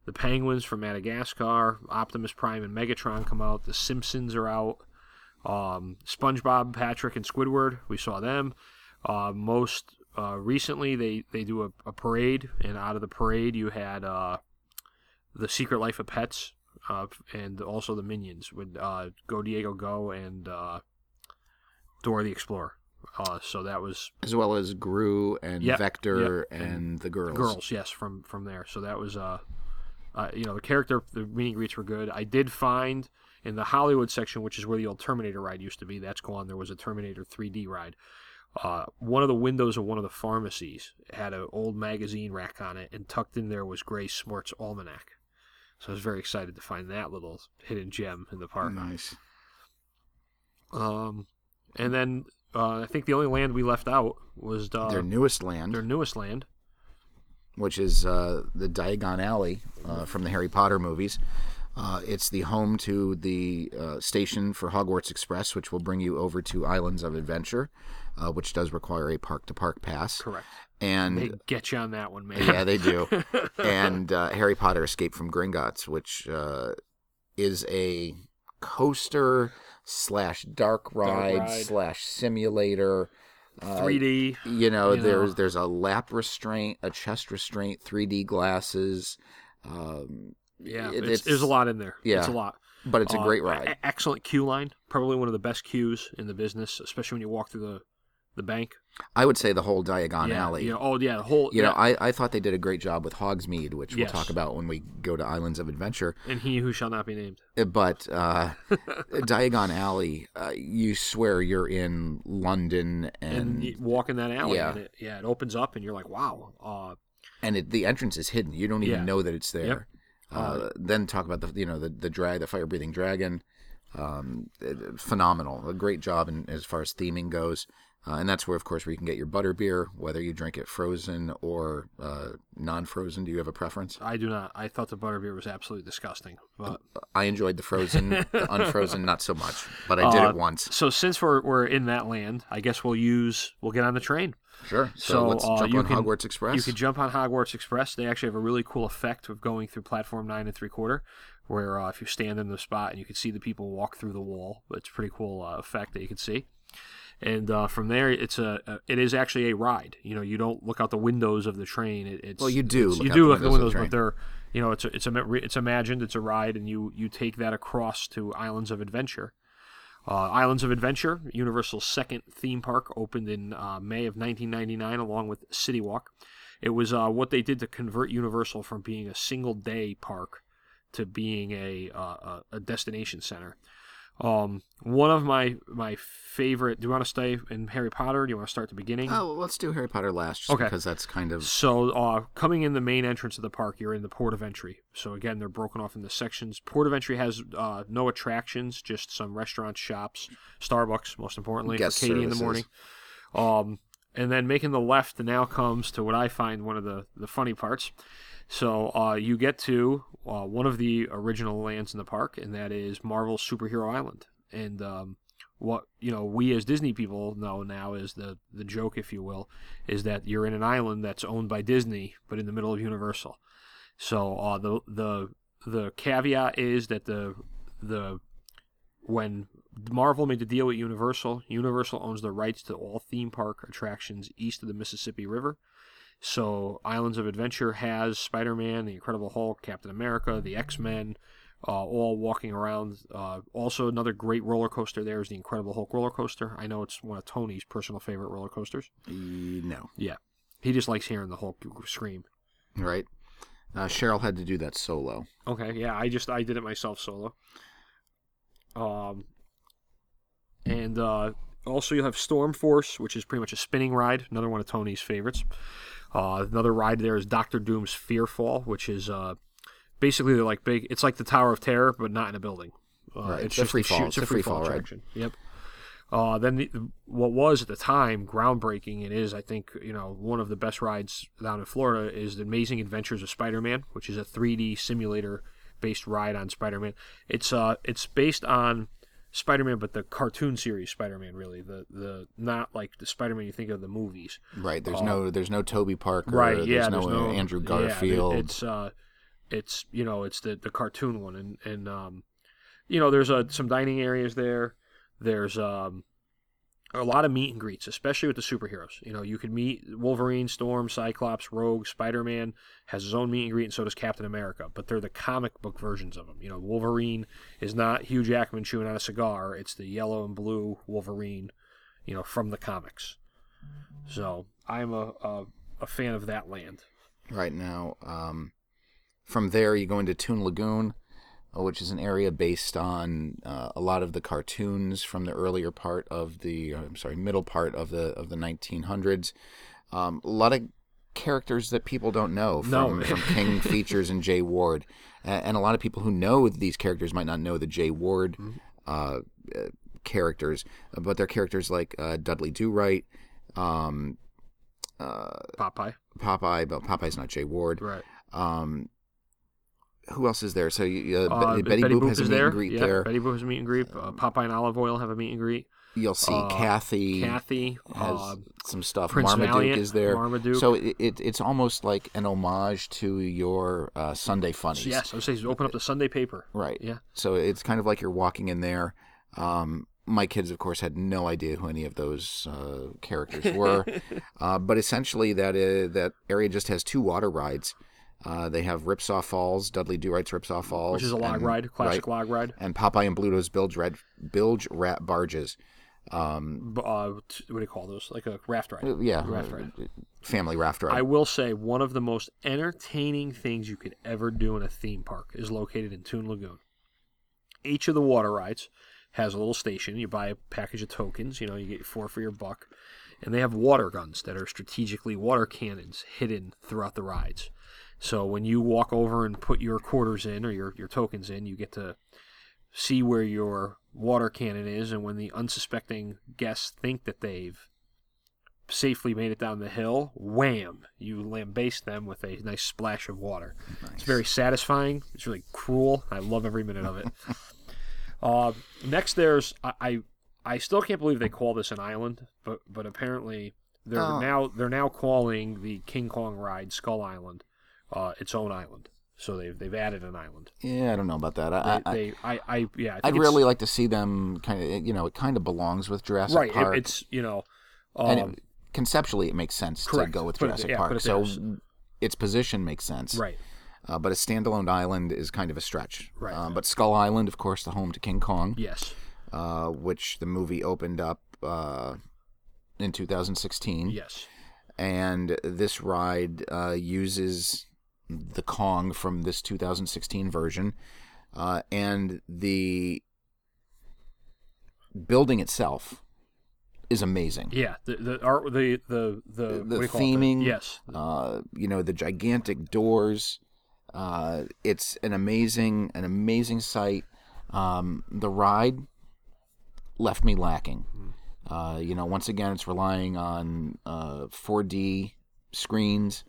The Penguins from Madagascar, Optimus Prime and Megatron come out. The Simpsons are out. Um, SpongeBob, Patrick, and Squidward, we saw them. Uh, most uh, recently, they, they do a, a parade, and out of the parade, you had uh, the Secret Life of Pets, uh, and also the Minions with uh, Go Diego Go and uh, Dora the Explorer. Uh, so that was as well as Gru and Yep, Vector yep, and, and the girls. girls, yes, from from there. So that was uh, uh, you know, the character, the meeting greets were good. I did find in the Hollywood section, which is where the old Terminator ride used to be, that's gone. There was a Terminator 3D ride. Uh, one of the windows of one of the pharmacies had an old magazine rack on it, and tucked in there was Grays Sports almanac. So I was very excited to find that little hidden gem in the park. Nice. Um, and then uh, I think the only land we left out was uh, Their newest land, their newest land. which is uh, the Diagon Alley uh, from the Harry Potter movies. Uh, it's the home to the uh, station for Hogwarts Express, which will bring you over to Islands of Adventure, uh, which does require a park to park pass. Correct. And They get you on that one, man. yeah, they do. and uh, Harry Potter Escape from Gringotts, which uh, is a coaster slash dark ride, ride. slash simulator. Uh, 3D. you know, you know. there's there's a lap restraint, a chest restraint, 3D glasses. Um, Yeah, it- it's, there's a lot in there. yeah. it's a lot. but it's a Uh, great ride. excellent queue line. Probably one of the best queues in the business, especially when you walk through the the bank. I would say the whole Diagon yeah, Alley. Know, oh yeah, the whole. You yeah. know, I, I thought they did a great job with Hogsmeade, which we'll talk about when we go to Islands of Adventure. and he who shall not be named. Uh, But uh, Diagon Alley, uh, you swear you're in London, And, and you walk in that alley, yeah. and it, yeah, it opens up, and you're like, wow. Uh, and it, the entrance is hidden. You don't even Yeah. know that it's there. Yep. Uh, then talk about the you know the the drag, the fire breathing dragon, um, phenomenal, a great job in, as far as theming goes. Uh, and that's where, of course, where you can get your butter beer, whether you drink it frozen or uh, non-frozen. Do you have a preference? I do not. I thought the butter beer was absolutely disgusting, but I enjoyed the frozen, the unfrozen not so much, but I did Uh, it once. so since we're we're in that land, I guess we'll use we'll get on the train. Sure. So, so, let's uh, jump you on can- Hogwarts Express. You could jump on Hogwarts Express. They actually have a really cool effect of going through platform nine and three quarter, where uh, if you stand in the spot and you can see the people walk through the wall. It's a pretty cool uh, effect that you can see. And uh, from there, it's a, a it is actually a ride. You know, you don't look out the windows of the train. It, it's Well, you do look you out do look at the windows the but they're you know it's a, it's a, it's imagined. It's a ride, and you you take that across to Islands of Adventure. Uh, Islands of Adventure, Universal's second theme park, opened in uh, May of 1999 along with City Walk. It was uh, what they did to convert Universal from being a single day park to being a uh, a a destination center. Um, one of my my favorite. Do you want to stay in Harry Potter? Do you want to start at the beginning? Oh, let's do Harry Potter last, just Okay. because that's kind of So, uh, coming in the main entrance of the park, you're in the port of entry. So again, they're broken off into sections. Port of entry has uh, no attractions, just some restaurants, shops, Starbucks, most importantly Guest for Katie in the morning. Um, and then making the left now comes to what I find one of the the funny parts. So uh, you get to uh, one of the original lands in the park, and that is Marvel's Superhero Island. And um, what you know, we as Disney people know now is the the joke, if you will, is that you're in an island that's owned by Disney, but in the middle of Universal. So uh, the the the caveat is that the the when Marvel made the deal with Universal, Universal owns the rights to all theme park attractions east of the Mississippi River. So Islands of Adventure has Spider-Man, the Incredible Hulk, Captain America, the X-Men, uh, all walking around. Uh, also, another great roller coaster there is the Incredible Hulk roller coaster. I know it's one of Tony's personal favorite roller coasters. No, Yeah, he just likes hearing the Hulk scream. right? Uh, Cheryl had to do that solo. Okay, yeah, I just I did it myself solo. Um, and uh, also you'll have Storm Force, which is pretty much a spinning ride, another one of Tony's favorites. Uh, another ride there is Doctor Doom's Fearfall, which is uh, basically they're like big. It's like the Tower of Terror, but not in a building. Uh, Right, It's just free fall- It's a free fall attraction. Yep. Uh, then the, what was at the time groundbreaking and is I think you know one of the best rides down in Florida is the Amazing Adventures of Spider-Man, which is a 3D simulator based ride on Spider-Man. It's uh it's based on Spider-Man, but the cartoon series Spider-Man really the the not like the Spider-Man you think of the movies. Right. There's no there's no Toby Parker. Right? There's Yeah. no, there's uh, no Andrew Garfield. yeah, it's uh, it's you know it's the the cartoon one and and um, you know there's uh, some dining areas there. There's um, a lot of meet and greets, especially with the superheroes. You know, you can meet Wolverine, Storm, Cyclops, Rogue, Spider Man has his own meet and greet, and so does Captain America. But they're the comic book versions of them. You know, Wolverine is not Hugh Jackman chewing on a cigar; it's the yellow and blue Wolverine. You know, from the comics. So I'm a a, a fan of that land. right now. Um, from there, you go into Toon Lagoon, which is an area based on uh, a lot of the cartoons from the earlier part of the, uh, I'm sorry, middle part of the of the 1900s. Um, a lot of characters that people don't know from, No. from King Features and Jay Ward, and a lot of people who know these characters might not know the Jay Ward uh, uh, characters, but they're characters like uh, Dudley Do Right. Um, uh, Popeye. Popeye, but Popeye's not Jay Ward. Right. Um, who else is there? So uh, Uh, Betty, Betty Boop has a meet there. and greet yeah, there. Betty Boop has a meet and greet. Uh, Popeye and Olive Oyl have a meet and greet. You'll see uh, Kathy Kathy, has uh, some stuff. Prince Marmaduke Valiant, is there. Marmaduke. So it, it it's almost like an homage to your uh, Sunday funnies. yes, I would say you open up the Sunday paper. Right. Yeah. So it's kind of like you're walking in there. Um, my kids, of course, had no idea who any of those uh, characters were, uh, but essentially that uh, that area just has two water rides. Uh, they have Ripsaw Falls, Dudley Do Right's Ripsaw Falls, Which is a log and- ride, classic right, log ride. and Popeye and Bluto's Bilge Red Bilge Rat Barges. Um, Uh, what do you call those? Like a raft ride. yeah, Raft ride. family raft ride. I will say one of the most entertaining things you could ever do in a theme park is located in Toon Lagoon. Each of the water rides has a little station. You buy a package of tokens, you know, you get four for your buck. And they have water guns that are strategically water cannons hidden throughout the rides. So when you walk over and put your quarters in or your, your tokens in, you get to see where your water cannon is. And when the unsuspecting guests think that they've safely made it down the hill, wham, you lambaste them with a nice splash of water. It's very satisfying. It's really cruel. I love every minute of it. uh, next, there's I, I I still can't believe they call this an island, but but apparently they're Oh. now they're now calling the King Kong ride Skull Island uh, its own island. So they've they've added an island. yeah, I don't know about that. I, They, I, they I, I yeah. I I'd really like to see them kind of. You know, it kind of belongs with Jurassic Park. right. it- it's you know. Um, and it, conceptually, it makes sense correct. to go with it- Jurassic yeah, Park. So its position makes sense. right. Uh, but a standalone island is kind of a stretch. Right. Uh, but Skull Island, of course, the home to King Kong, Yes. uh, which the movie opened up uh, in 2016. Yes. And this ride uh, uses the Kong from this 2016 version. Uh, and the building itself is amazing. Yeah, the the art, the the the, The do it? theming, yes, uh, you know the gigantic doors. Uh, it's an amazing, an amazing sight. Um, the ride left me lacking. Uh, you know, once again, it's relying on uh, 4D screens.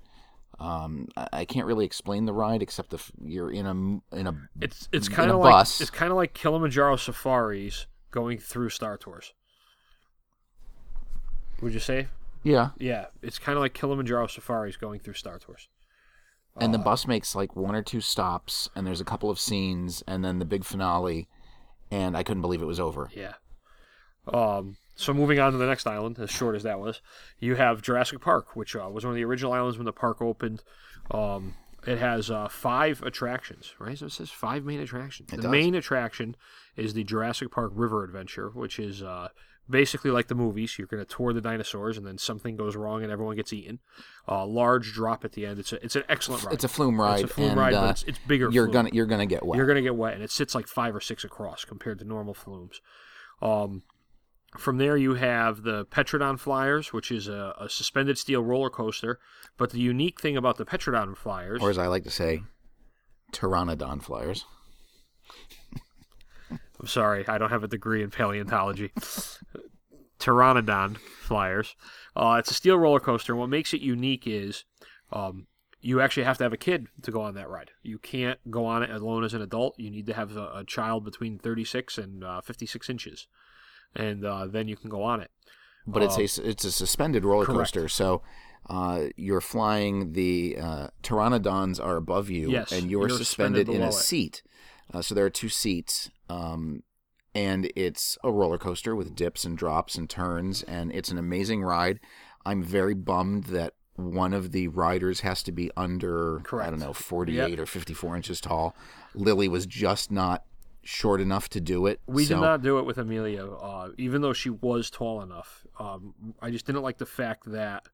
Um, I, can't really explain the ride except if you're in a in a it's it's kind of like bus. it's kind of like Kilimanjaro safaris going through Star Tours. Would you say? yeah, Yeah, it's kind of like Kilimanjaro safaris going through Star Tours. and Uh, the bus makes like one or two stops, and there's a couple of scenes, and then the big finale, and I couldn't believe it was over. Yeah. Um. So moving on to the next island, as short as that was, you have Jurassic Park, which uh, was one of the original islands when the park opened. Um, it has uh, five attractions, right? So it says five main attractions. the does. main attraction is the Jurassic Park River Adventure, which is uh, basically like the movies. You're going to tour the dinosaurs, and then something goes wrong, and everyone gets eaten. Uh, large drop at the end. It's a, it's an excellent ride. It's a flume ride, It's a flume and ride, uh, but it's, it's bigger. you're flume. gonna you're gonna get wet. You're gonna get wet, and it sits like five or six across compared to normal flumes. Um, from there, you have the Petrodon Flyers, which is a, a suspended steel roller coaster. But the unique thing about the Petrodon Flyers, or as I like to say, Pteranodon flyers. I'm sorry, I don't have a degree in paleontology. Pteranodon Flyers. Uh, it's a steel roller coaster, and what makes it unique is um, you actually have to have a kid to go on that ride. You can't go on it alone as an adult. You need to have a, a child between 36 and uh, 56 inches, and uh, then you can go on it. But it's a it's a suspended roller correct. coaster, so uh, you're flying. The uh, pteranodons are above you, Yes, and you're, you're suspended, in a it. seat. Uh, so there are two seats, um, and it's a roller coaster with dips and drops and turns, and it's an amazing ride. I'm very bummed that one of the riders has to be under I don't know 48 or 54 inches tall. Lily was just not short enough to do it. We so, did not do it with Amelia, uh, even though she was tall enough. Um, I just didn't like the fact that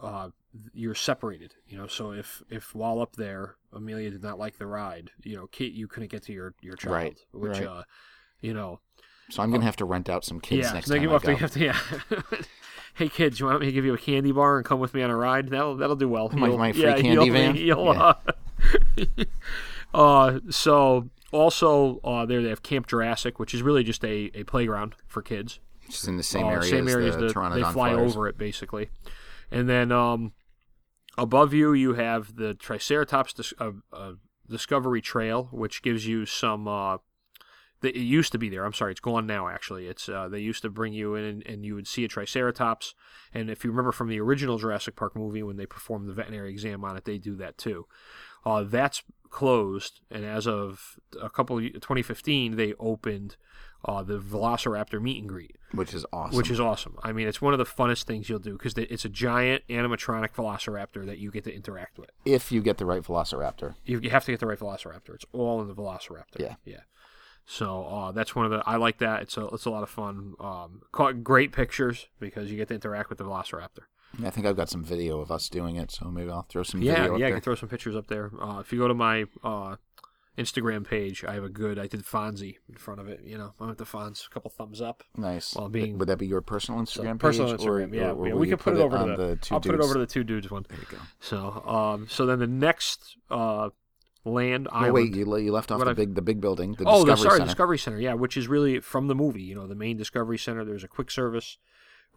uh, you're separated. You know, so if if while up there, Amelia did not like the ride, you know, Kate, you couldn't get to your your child, Right, which right. uh, you know, So I'm gonna have to rent out some kids yeah. next so time I up- go. they have to, yeah. hey kids, you want me to give you a candy bar and come with me on a ride? That'll that'll do well. My- my free yeah, candy you'll- van? you'll, Yeah. uh, uh, so also uh, there they have Camp Jurassic, which is really just a, a playground for kids. Which is in the same Uh, area same as area the, as the, Pteranodon they fly flyers. over it basically, and then um, above you you have the Triceratops dis- uh, uh, Discovery Trail, which gives you some. Uh, it used to be there. I'm sorry, it's gone now. Actually, it's uh, they used to bring you in and, and, you would see a Triceratops. And if you remember from the original Jurassic Park movie, when they performed the veterinary exam on it, they do that too. Uh, that's closed, and as of a couple 2015, they opened uh, the Velociraptor meet and greet, which is awesome. Which is awesome. I mean, it's one of the funnest things you'll do because it's a giant animatronic Velociraptor that you get to interact with. If you get the right Velociraptor, you, you have to get the right Velociraptor. It's all in the Velociraptor. Yeah, yeah. So uh, that's one of the I like that. It's a it's a lot of fun. Um, caught great pictures because you get to interact with the Velociraptor. I think I've got some video of us doing it, so maybe I'll throw some yeah, video. Yeah, I can throw some pictures up there. Uh, if you go to my uh, Instagram page, I have a good. I did Fonzie in front of it. You know, I went to Fonz, a couple thumbs up. Nice. While being would that be your personal Instagram page? Personal Instagram, or, yeah. Or, yeah we can put, it over to the, the two I'll dudes? put it over to the two dudes one. There you go. So, um, so then the next uh, land no, island. wait, you, you left off What the I've- big the big building. The oh, Discovery the, sorry, Center. Discovery Center, yeah, which is really from the movie. You know, the main Discovery Center. There's a quick service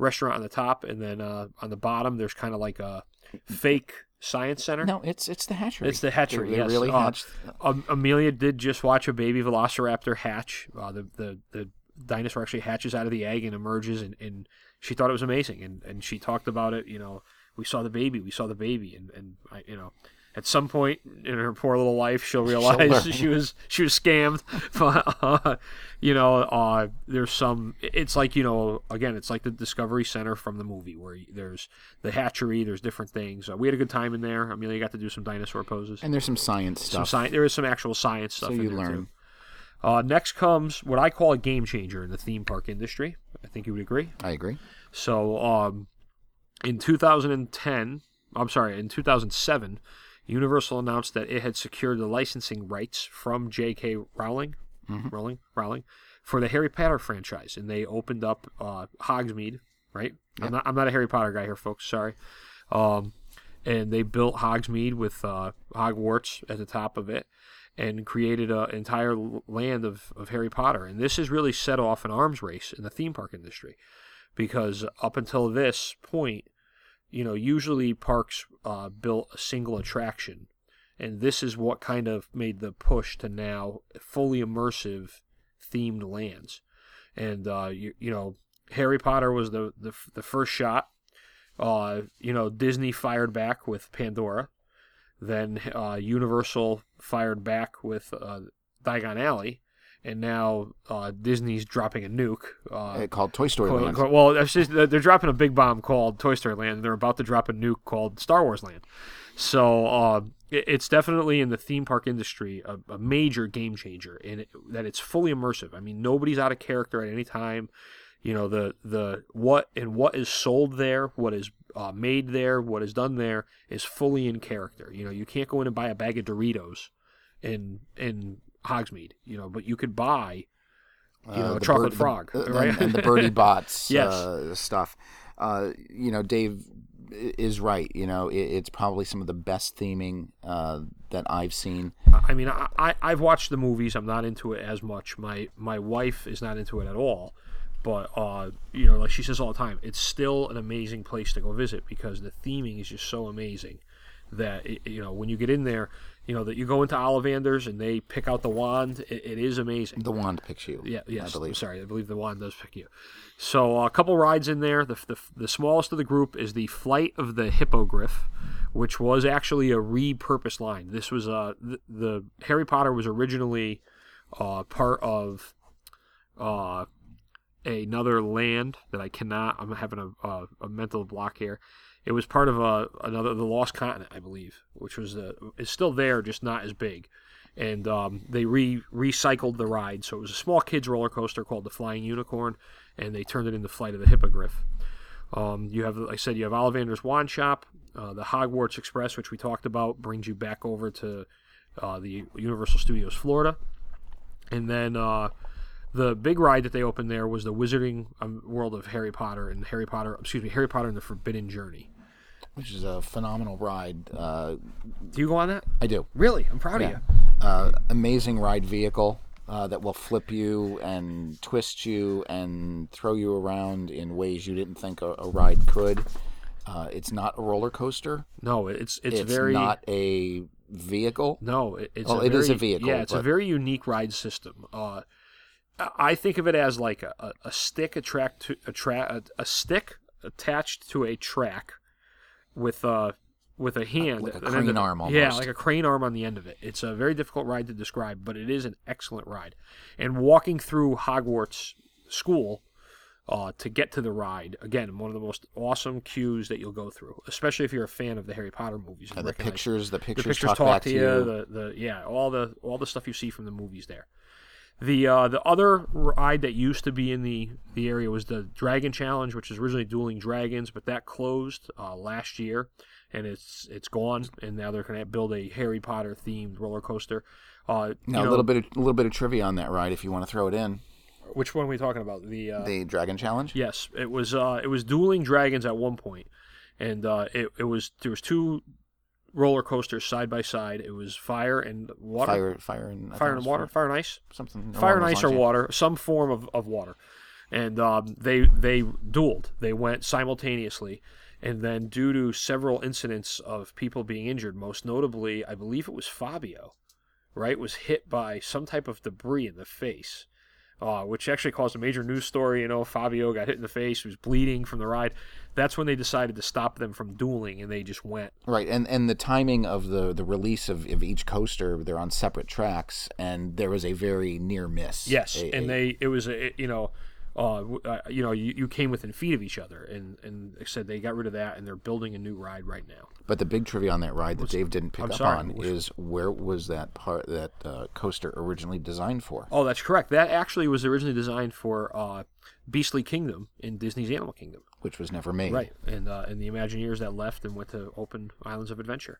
restaurant on the top, and then uh, on the bottom, there's kind of like a fake science center. No, it's it's the hatchery. It's the hatchery, They, they yes. really Uh, hatched. Um, Amelia did just watch a baby Velociraptor hatch. Uh, the, the the dinosaur actually hatches out of the egg and emerges, and, and she thought it was amazing. And, and she talked about it. You know, we saw the baby, we saw the baby, and and I, you know, at some point in her poor little life, she'll realize learn. she was she was scammed. But uh, you know, uh, there's some. It's like you know, again, it's like the Discovery Center from the movie, where there's the hatchery, there's different things. Uh, we had a good time in there. Amelia got to do some dinosaur poses. And there's some science Some stuff. There is some actual science stuff. so in you there, learn. Too. Uh, next comes what I call a game changer in the theme park industry. I think you would agree. I agree. So, um, in 2010, I'm sorry, in 2007, Universal announced that it had secured the licensing rights from J.K. Rowling, Mhm. Rowling, Rowling, for the Harry Potter franchise, and they opened up uh, Hogsmeade. Right? I'm not. I'm not a Harry Potter guy here, folks. Sorry. Um, and they built Hogsmeade with uh, Hogwarts at the top of it and created an entire land of, of Harry Potter. And this has really set off an arms race in the theme park industry because up until this point, you know, usually parks uh, built a single attraction. And this is what kind of made the push to now fully immersive themed lands. And, uh, you, you know, Harry Potter was the, the, the first shot. Uh, you know, Disney fired back with Pandora. Then uh, Universal fired back with uh, Diagon Alley, and now uh, Disney's dropping a nuke. Uh, Uh, called Toy Story Land. well, just, they're dropping a big bomb called Toy Story Land. And they're about to drop a nuke called Star Wars Land. So uh, it, it's definitely in the theme park industry a, a major game changer in it, that it's fully immersive. I mean, nobody's out of character at any time. You know the the what and what is sold there, what is uh, made there, what is done there is fully in character. You know, you can't go in and buy a bag of Doritos and in Hogsmeade. You know, but you could buy you know, Uh, a the chocolate bird- frog, the, uh, right? and, and the Bertie Bott's Yes. uh, stuff. Uh, you know, Dave is right. You know, it, it's probably some of the best theming uh, that I've seen. I mean, I, I I've watched the movies. I'm not into it as much. My my wife is not into it at all. But uh, you know, like she says all the time, it's still an amazing place to go visit because the theming is just so amazing that it, you know when you get in there, you know that you go into Ollivander's and they pick out the wand. It, it is amazing. The wand picks you. Yeah, yes. I believe. I'm sorry, I believe the wand does pick you. So uh, a couple rides in there. The, the the smallest of the group is the Flight of the Hippogriff, which was actually a repurposed line. This was uh the, the Harry Potter was originally uh, part of uh another land that I cannot. I'm having a a, a mental block here. It was part of a another the Lost Continent, I believe, which was the is still there, just not as big and um, they re recycled the ride. So it was a small kids roller coaster called the Flying Unicorn, and they turned it into Flight of the Hippogriff. Um, you have, like I said, you have Ollivander's Wand Shop, uh, the Hogwarts Express, which we talked about, brings you back over to uh, the Universal Studios Florida, and then uh, the big ride that they opened there was the Wizarding um, World of Harry Potter and Harry Potter, excuse me, Harry Potter and the Forbidden Journey. Which is a phenomenal ride. Uh, Do you go on that? I do. Really, I'm proud of you. Uh, amazing ride vehicle uh, that will flip you and twist you and throw you around in ways you didn't think a, a ride could. Uh, it's not a roller coaster. No, it's it's, It's very not a vehicle. No, it, it's well, a it very, is a vehicle. Yeah, it's but... a very unique ride system. Uh, I think of it as like a, a, a stick attract to a, tra- a, a stick attached to a track with a with a hand, like a crane arm almost. Yeah, like a crane arm on the end of it. It's a very difficult ride to describe, but it is an excellent ride. And walking through Hogwarts School uh, to get to the ride. Again, one of the most awesome queues that you'll go through, especially if you're a fan of the Harry Potter movies. Uh, the pictures, the pictures, the pictures talk, talk to you. you. The, the yeah, all the all the stuff you see from the movies there. The uh, the other ride that used to be in the, the area was the Dragon Challenge, which is originally Dueling Dragons, but that closed uh, last year, and it's it's gone. And now they're going to build a Harry Potter themed roller coaster. Uh, now know, a little bit of, a little bit of trivia on that ride if you want to throw it in. Which one are we talking about? The uh, the Dragon Challenge. Yes, it was. Uh, it was dueling dragons at one point, and uh, it it was there was two roller coasters side by side. It was fire and water. Fire, fire and fire and water. Fire and ice. Something. Fire and ice or water. Some form of, of water, and um, they they dueled. They went simultaneously. And then, due to several incidents of people being injured, most notably, I believe it was Fabio, right, was hit by some type of debris in the face uh, which actually caused a major news story. You know, Fabio got hit in the face, he was bleeding from the ride. That's when they decided to stop them from dueling, and they just went. Right, and and the timing of the the release of, of each coaster, they're on separate tracks, and there was a very near miss. Yes, a, and a, they it was a you know uh, uh, you know, you, you came within feet of each other, and and said they got rid of that, and they're building a new ride right now. But the big trivia on that ride that What's, Dave didn't pick I'm up sorry, on is where was that part that uh, coaster originally designed for? Oh, that's correct. That actually was originally designed for uh, Beastly Kingdom in Disney's Animal Kingdom, which was never made. Right, and uh, and the Imagineers that left and went to open Islands of Adventure.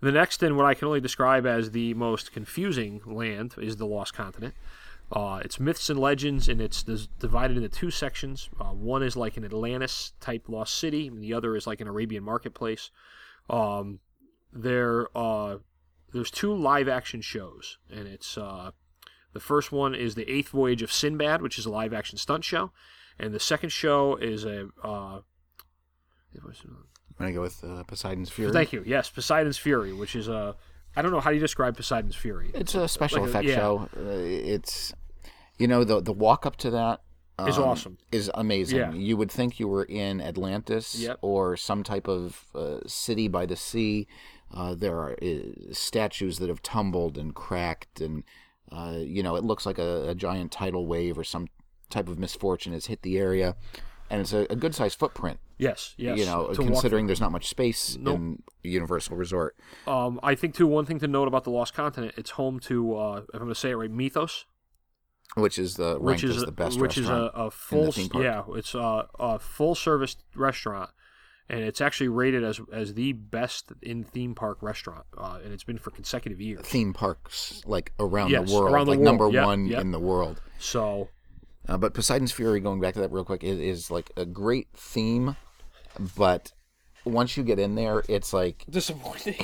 The next, and what I can only describe as the most confusing land, is the Lost Continent. Uh, it's myths and legends, and it's divided into two sections. Uh, one is like an Atlantis type lost city, and the other is like an Arabian marketplace. Um, there, uh, there's two live action shows, and it's uh, the first one is the Eighth Voyage of Sinbad, which is a live action stunt show, and the second show is a. Uh, I'm gonna go with uh, Poseidon's Fury. Thank you. Yes, Poseidon's Fury, which is a I don't know how do you describe Poseidon's Fury. It's a special like effect yeah. show. Uh, it's you know the the walk up to that um, is awesome. Is amazing. Yeah. You would think you were in Atlantis yep. or some type of uh, city by the sea. Uh, there are uh, statues that have tumbled and cracked, and uh, you know it looks like a, a, giant tidal wave or some type of misfortune has hit the area, and it's a, a good sized footprint. Yes, yes. You know, considering there's not much space nope. in Universal Resort. Um, I think too. One thing to note about the Lost Continent, it's home to, uh, if I'm going to say it right, Mythos, which is the which is the best which is a, a full yeah, it's a, a full service restaurant, and it's actually rated as as the best in theme park restaurant, uh, and it's been for consecutive years. Theme parks like around yes, the world, around the like world. number yep, one yep. in the world. So uh, but Poseidon's Fury, going back to that real quick, is, is like a great theme, but once you get in there, it's like disappointing.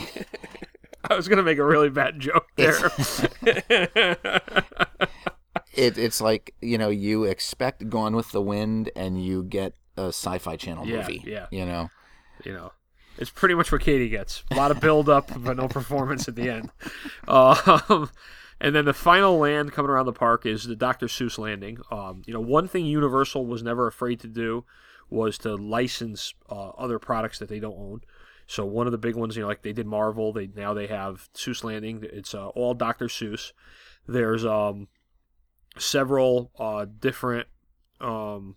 I was gonna make a really bad joke there. it, it's like you know you expect Gone with the Wind, and you get a Sci-Fi Channel yeah, movie. Yeah, you know, you know, it's pretty much what Katie gets. A lot of build up, but no performance at the end. Um, and then the final land coming around the park is the Dr. Seuss landing. Um, you know, one thing Universal was never afraid to do was to license uh, other products that they don't own. So one of the big ones, you know, like they did Marvel, they now they have Seuss Landing. It's uh, all Dr. Seuss. There's um, several uh, different um,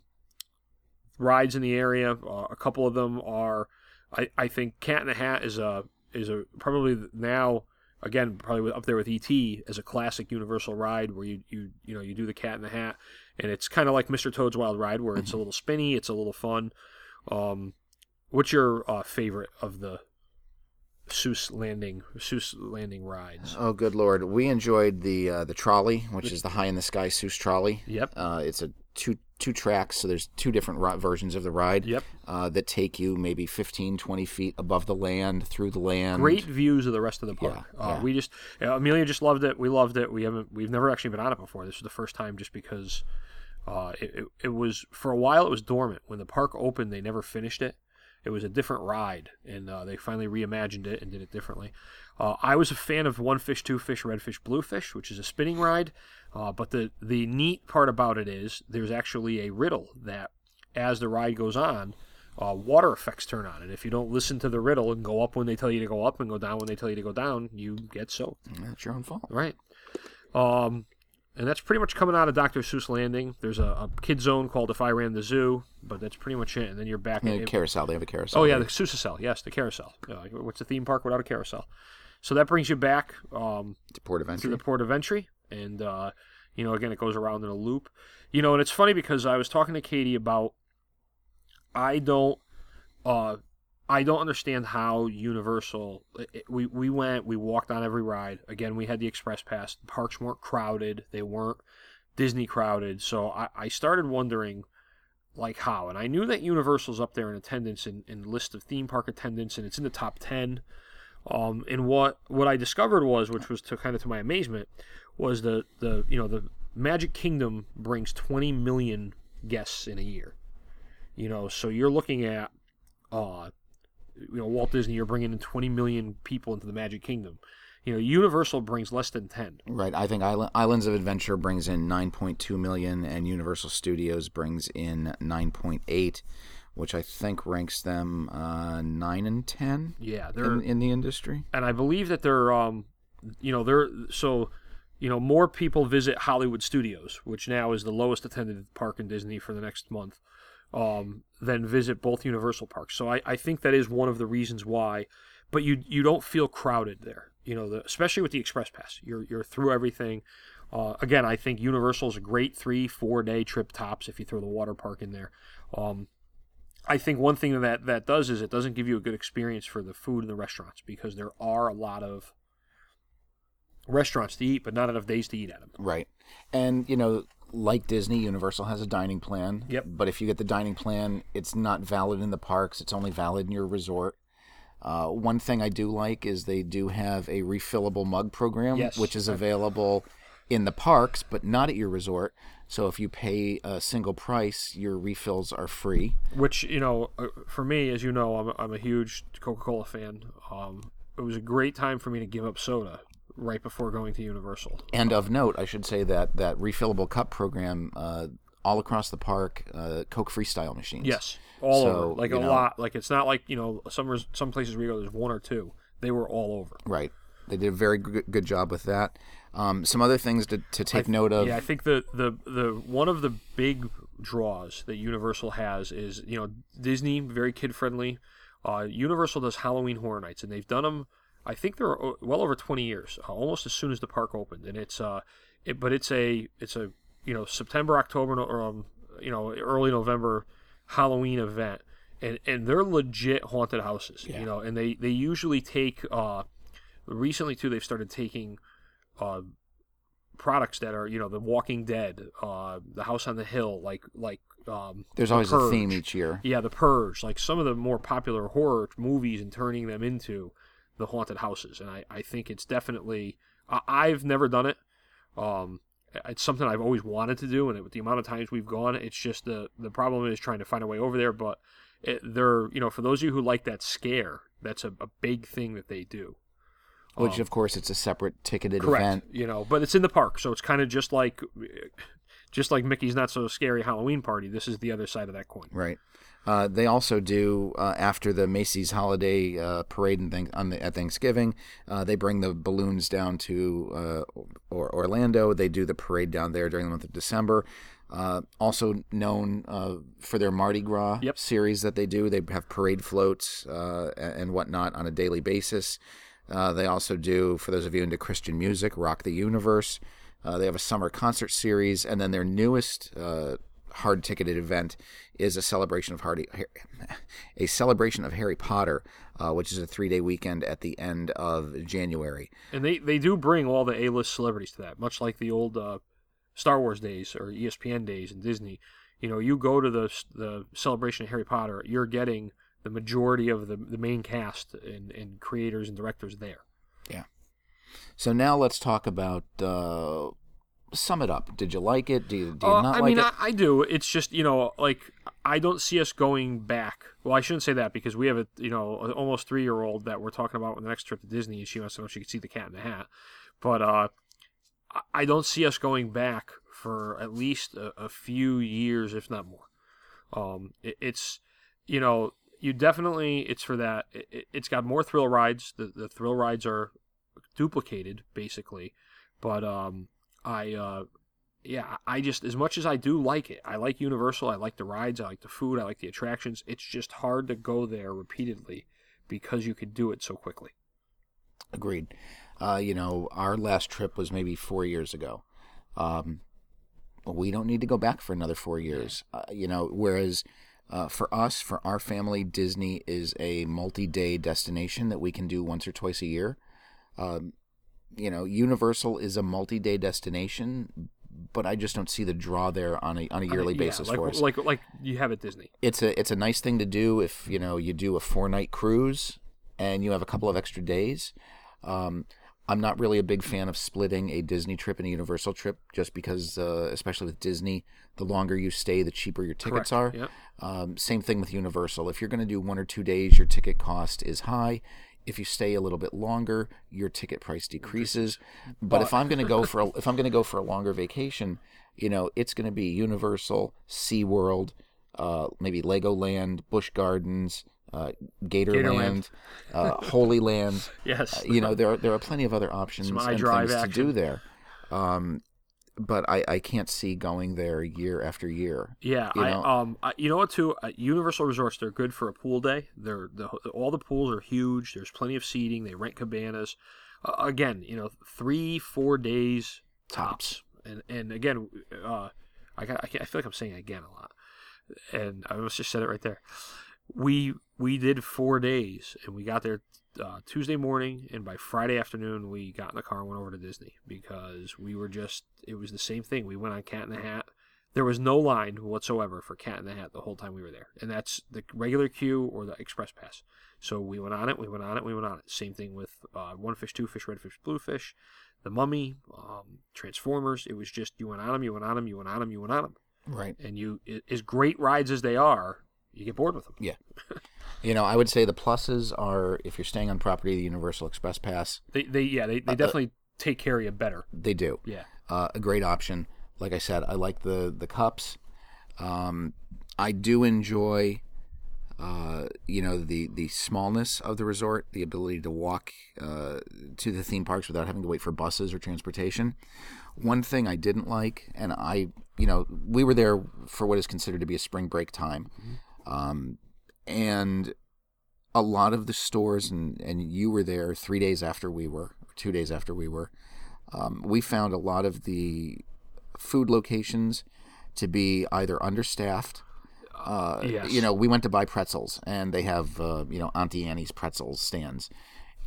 rides in the area. Uh, a couple of them are, I, I think, Cat in the Hat is a is a probably now again probably up there with ET as a classic Universal ride where you you you know you do the Cat in the Hat and it's kind of like Mr. Toad's Wild Ride where it's a mm-hmm. little spinny, it's a little fun. Um, what's your uh, favorite of the Seuss landing Seuss landing rides? Oh, good lord! We enjoyed the uh, the trolley, which is the high in the sky Seuss trolley. Yep. Uh, it's a two two tracks, so there's two different ri- versions of the ride. Yep. Uh, that take you maybe 15, 20 feet above the land, through the land. Great views of the rest of the park. Yeah, uh, yeah. We just Amelia just loved it. We loved it. We haven't we've never actually been on it before. This was the first time, just because. Uh, it, it, it was for a while it was dormant when the park opened they never finished it It was a different ride, and uh, they finally reimagined it and did it differently. Uh, I was a fan of One Fish, Two Fish, Red Fish, Blue Fish, which is a spinning ride. Uh, but the the neat part about it is there's actually a riddle that as the ride goes on, uh, water effects turn on, and if you don't listen to the riddle and go up when they tell you to go up and go down when they tell you to go down, you get soaked. That's your own fault. Right. Um, and that's pretty much coming out of Dr. Seuss Landing. There's a, a kid zone called If I Ran the Zoo, but that's pretty much it. And then you're back Yeah, in carousel. They have a carousel. Oh yeah, the Carousel. Yes, the carousel. Uh, what's a theme park without a carousel? So that brings you back um, to port of to the port of entry, and uh, you know, again, it goes around in a loop. You know, and it's funny because I was talking to Katie about I don't uh, I don't understand how Universal. it- we we went, we walked on every ride. Again, we had the express pass. The parks weren't crowded. They weren't Disney crowded. So I, I started wondering, like how. And I knew that Universal's up there in attendance in, in the list of theme park attendance, and it's in the top ten. Um, and what what I discovered was, which was to kind of to my amazement, was the the you know the Magic Kingdom brings 20 million guests in a year. You know, so you're looking at, uh, you know, Walt Disney. You're bringing in 20 million people into the Magic Kingdom. You know, Universal brings less than 10. Right. I think Island, Islands of Adventure brings in 9.2 million, and Universal Studios brings in 9.8, which I think ranks them uh, nine and ten Yeah, they're in, in the industry. and I believe that they're, um, you know, they're so, you know, more people visit Hollywood Studios, which now is the lowest attended park in Disney for the next month, um, than visit both Universal parks. So I, I think that is one of the reasons why. But you you don't feel crowded there, you know, the, especially with the Express Pass. You're you're through everything. Uh, again, I think Universal is a great three four day trip tops if you throw the water park in there. Um, I think one thing that that does is it doesn't give you a good experience for the food in the restaurants because there are a lot of restaurants to eat, but not enough days to eat at them. Right. And, you know, like Disney, Universal has a dining plan. Yep. But if you get the dining plan, it's not valid in the parks, it's only valid in your resort. Uh, one thing I do like is they do have a refillable mug program, Yes. which is available in the parks, but not at your resort. So if you pay a single price, your refills are free. Which you know, uh, for me, as you know, I'm a, I'm a huge Coca-Cola fan. Um, it was a great time for me to give up soda right before going to Universal. And of note, I should say that that refillable cup program, uh, all across the park, uh, Coke Freestyle machines. Yes, all So, over, like a know- lot. Like it's not like you know some some places where you go, there's one or two. They were all over. Right. They did a very good, good job with that. Um, some other things to, to take note of. Yeah, I think the, the the one of the big draws that Universal has is you know Disney very kid friendly. Uh, Universal does Halloween Horror Nights, and they've done them. I think they're uh, well over twenty years, uh, almost as soon as the park opened, and it's uh, it, but it's a it's a you know September October or um you know early November Halloween event, and and they're legit haunted houses, you know, and they they usually take uh recently too they've started taking uh products that are you know the Walking Dead, uh, the House on the Hill, like like um, There's The always a theme each year. yeah, The Purge, like some of the more popular horror movies, and turning them into the haunted houses. And I, I think it's definitely I, I've never done it. Um, it's something I've always wanted to do, and with the amount of times we've gone, it's just the the problem is trying to find a way over there. But it, they're you know for those of you who like that scare, that's a, a big thing that they do. Which, Um, of course, it's a separate ticketed correct event. you know but it's in the park so it's kind of just like just like mickey's not so scary halloween party this is the other side of that coin Right. Uh, they also do uh, after the Macy's holiday uh, parade and thing on the, at Thanksgiving. Uh, they bring the balloons down to uh, or, Orlando. They do the parade down there during the month of December. Uh, also known uh, for their Mardi Gras Yep. series that they do. They have parade floats uh, and and whatnot on a daily basis. Uh, they also do, for those of you into Christian music, Rock the Universe. Uh, they have a summer concert series, and then their newest uh, hard ticketed event is a celebration of Hardy, a celebration of Harry Potter, uh, which is a three day weekend at the end of January. and they they do bring all the a-list celebrities to that much like the old uh, star wars days or espn days in disney you know you go to the the celebration of harry potter you're getting the majority of the, the main cast and, and creators and directors there Yeah. So now let's talk about uh, sum it up. Did you like it? Do you, do you Uh, not I like mean, it? I, mean, I do. It's just you know, like I don't see us going back. Well, I shouldn't say that because we have a you know an almost three year old that we're talking about on the next trip to Disney, and she wants to know if she can see the Cat in the Hat. But uh, I- I don't see us going back for at least a, a few years, if not more. Um, it, it's you know you definitely it's for that. It, it's got more thrill rides. The the thrill rides are duplicated basically, but um, I uh, yeah, I just as much as I do like it, I like Universal. I like the rides. I like the food. I like the attractions. It's just hard to go there repeatedly because you could do it so quickly. Agreed. Uh, you know, our last trip was maybe four years ago. Um, we don't need to go back for another four years. Uh, you know, whereas uh, for us, for our family, Disney is a multi-day destination that we can do once or twice a year. Um, you know, Universal is a multi-day destination, but I just don't see the draw there on a on a yearly Yeah, basis like, for us. like like you have at Disney. it's a it's a nice thing to do if you know you do a four night cruise and you have a couple of extra days. Um, I'm not really a big fan of splitting a Disney trip and a Universal trip, just because, uh, especially with Disney, the longer you stay, the cheaper your tickets Correct. are. Yep. Um, same thing with Universal. If you're going to do one or two days, your ticket cost is high. If you stay a little bit longer, your ticket price decreases. But if I'm going to go for a, if I'm going to go for a longer vacation, you know, it's going to be Universal, SeaWorld, uh, maybe Legoland, Busch Gardens, uh, Gatorland, uh, Holy Land. Yes. You know, there are, there are plenty of other options Some and things to do there. Um, but I, I can't see going there year after year. Yeah, you I know? um, I, you know what? Too, uh, Universal Resorts they're good for a pool day. They're the all the pools are huge. There's plenty of seating. They rent cabanas. Uh, again, you know, three four days tops. And and again, uh, I got, I, can't- I feel like I'm saying again a lot, and I almost just said it right there. We we did four days, and we got there uh, Tuesday morning, and by Friday afternoon, we got in the car and went over to Disney because we were just it was the same thing. We went on Cat in the Hat. There was no line whatsoever for Cat in the Hat the whole time we were there, and that's the regular queue or the express pass. So we went on it, we went on it, we went on it. Same thing with uh, One Fish, Two Fish, Red Fish, Blue Fish, The Mummy, um, Transformers. It was just you went on them, you went on them, you went on them, you went on them, Right. and you as great rides as they are, you get bored with them. Yeah. you know, I would say the pluses are if you're staying on property, the Universal Express Pass, They, they yeah, they, they Uh, uh, definitely take care of you better. they do. Yeah, Uh, a great option. Like I said, I like the the cups. Um, I do enjoy, uh, you know, the the smallness of the resort, the ability to walk uh, to the theme parks without having to wait for buses or transportation. One thing I didn't like, and I, you know, we were there for what is considered to be a spring break time, um, and a lot of the stores, and and you were there three days after we were, two days after we were. Um, we found a lot of the food locations to be either understaffed. Uh, Yes. You know, we went to buy pretzels, and they have uh, you know Auntie Annie's pretzels stands,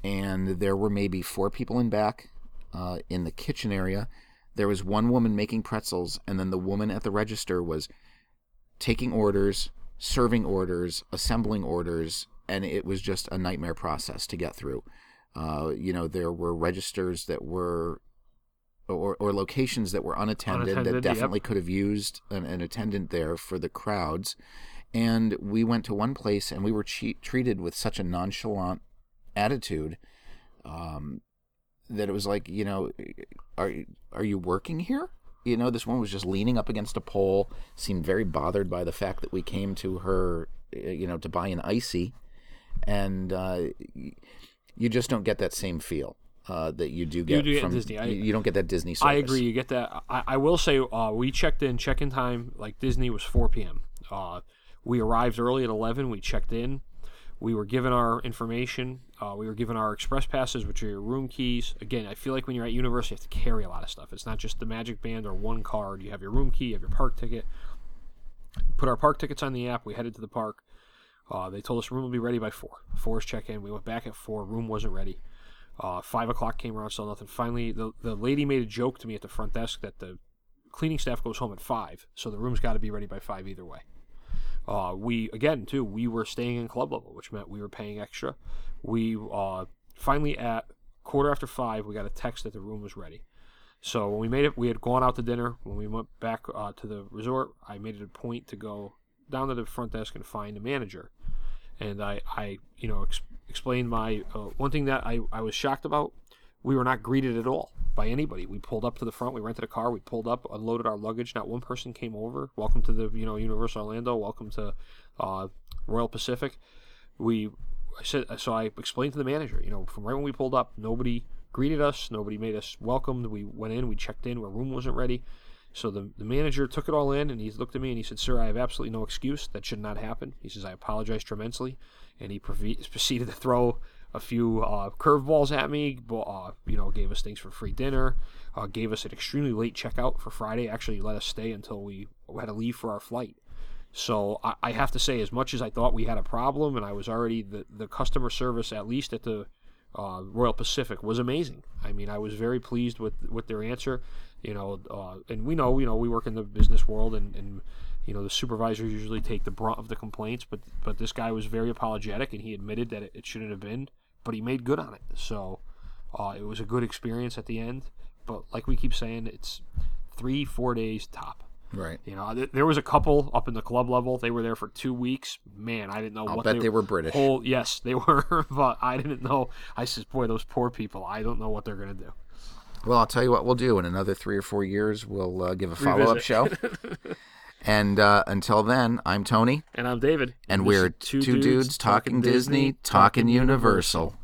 and there were maybe four people in back uh, in the kitchen area. There was one woman making pretzels, and then the woman at the register was taking orders, serving orders, assembling orders, and it was just a nightmare process to get through. Uh, you know, there were registers that were, or, or locations that were unattended, Unattended, that yep. definitely could have used an, an attendant there for the crowds. And we went to one place and we were che- treated with such a nonchalant attitude um, that it was like, you know, are are you working here? You know, this woman was just leaning up against a pole, seemed very bothered by the fact that we came to her, uh, you know, to buy an icy, and uh, you just don't get that same feel uh, that you do get do get from Disney. I- you, you don't get that Disney. Service. I agree. You get that. I, I will say uh, we checked in. Check-in time like Disney was 4 p.m. Uh, we arrived early at 11. We checked in. We were given our information. Uh, we were given our express passes, which are your room keys. Again, I feel like when you're at university, you have to carry a lot of stuff. It's not just the Magic Band or one card. You have your room key, you have your park ticket. Put our park tickets on the app. We headed to the park. Uh, they told us room will be ready by four. Four is check in. We went back at four. Room wasn't ready. Uh, five o'clock came around, still nothing. Finally, the the lady made a joke to me at the front desk that the cleaning staff goes home at five, so the room's got to be ready by five either way. Uh, we again too. We were staying in club level, which meant we were paying extra. We uh, finally at quarter after five, we got a text that the room was ready. So when we made it, we had gone out to dinner. When we went back uh, to the resort, I made it a point to go down to the front desk and find the manager, and I, I you know, ex- explained my uh, one thing that I, I was shocked about. We were not greeted at all by anybody. We pulled up to the front. We rented a car. We pulled up, unloaded our luggage. Not one person came over. Welcome to the you know Universal Orlando. Welcome to uh, Royal Pacific. We I said so. I explained to the manager. You know, from right when we pulled up, nobody greeted us. Nobody made us welcomed. We went in. We checked in. Our room wasn't ready. So the, the manager took it all in and he looked at me and he said, Sir, I have absolutely no excuse. That should not happen. He says, I apologize tremendously. And he proceeded to throw a few uh, curveballs at me. Uh, you know, gave us things for free dinner, uh, gave us an extremely late checkout for Friday. Actually, let us stay until we had to leave for our flight. So I, I have to say, as much as I thought we had a problem, and I was already the, the customer service, at least at the uh, Royal Pacific, was amazing. I mean, I was very pleased with with their answer. You know, uh, and we know, you know, we work in the business world, and, and you know the supervisors usually take the brunt of the complaints, but but this guy was very apologetic, and he admitted that it, it shouldn't have been, but he made good on it. So uh, it was a good experience at the end. But like we keep saying, it's three four days top. Right. You know, th- there was a couple up in the club level. They were there for two weeks. Man, I didn't know I'll what bet they, they were British. Whole, yes, they were, but I didn't know. I said, boy, those poor people. I don't know what they're gonna do. Well, I'll tell you what we'll do. In another three or four years, we'll uh, give a follow up show. and uh, until then, I'm Tony, And I'm David. and we're is two, dudes, talking Disney, talking Universal.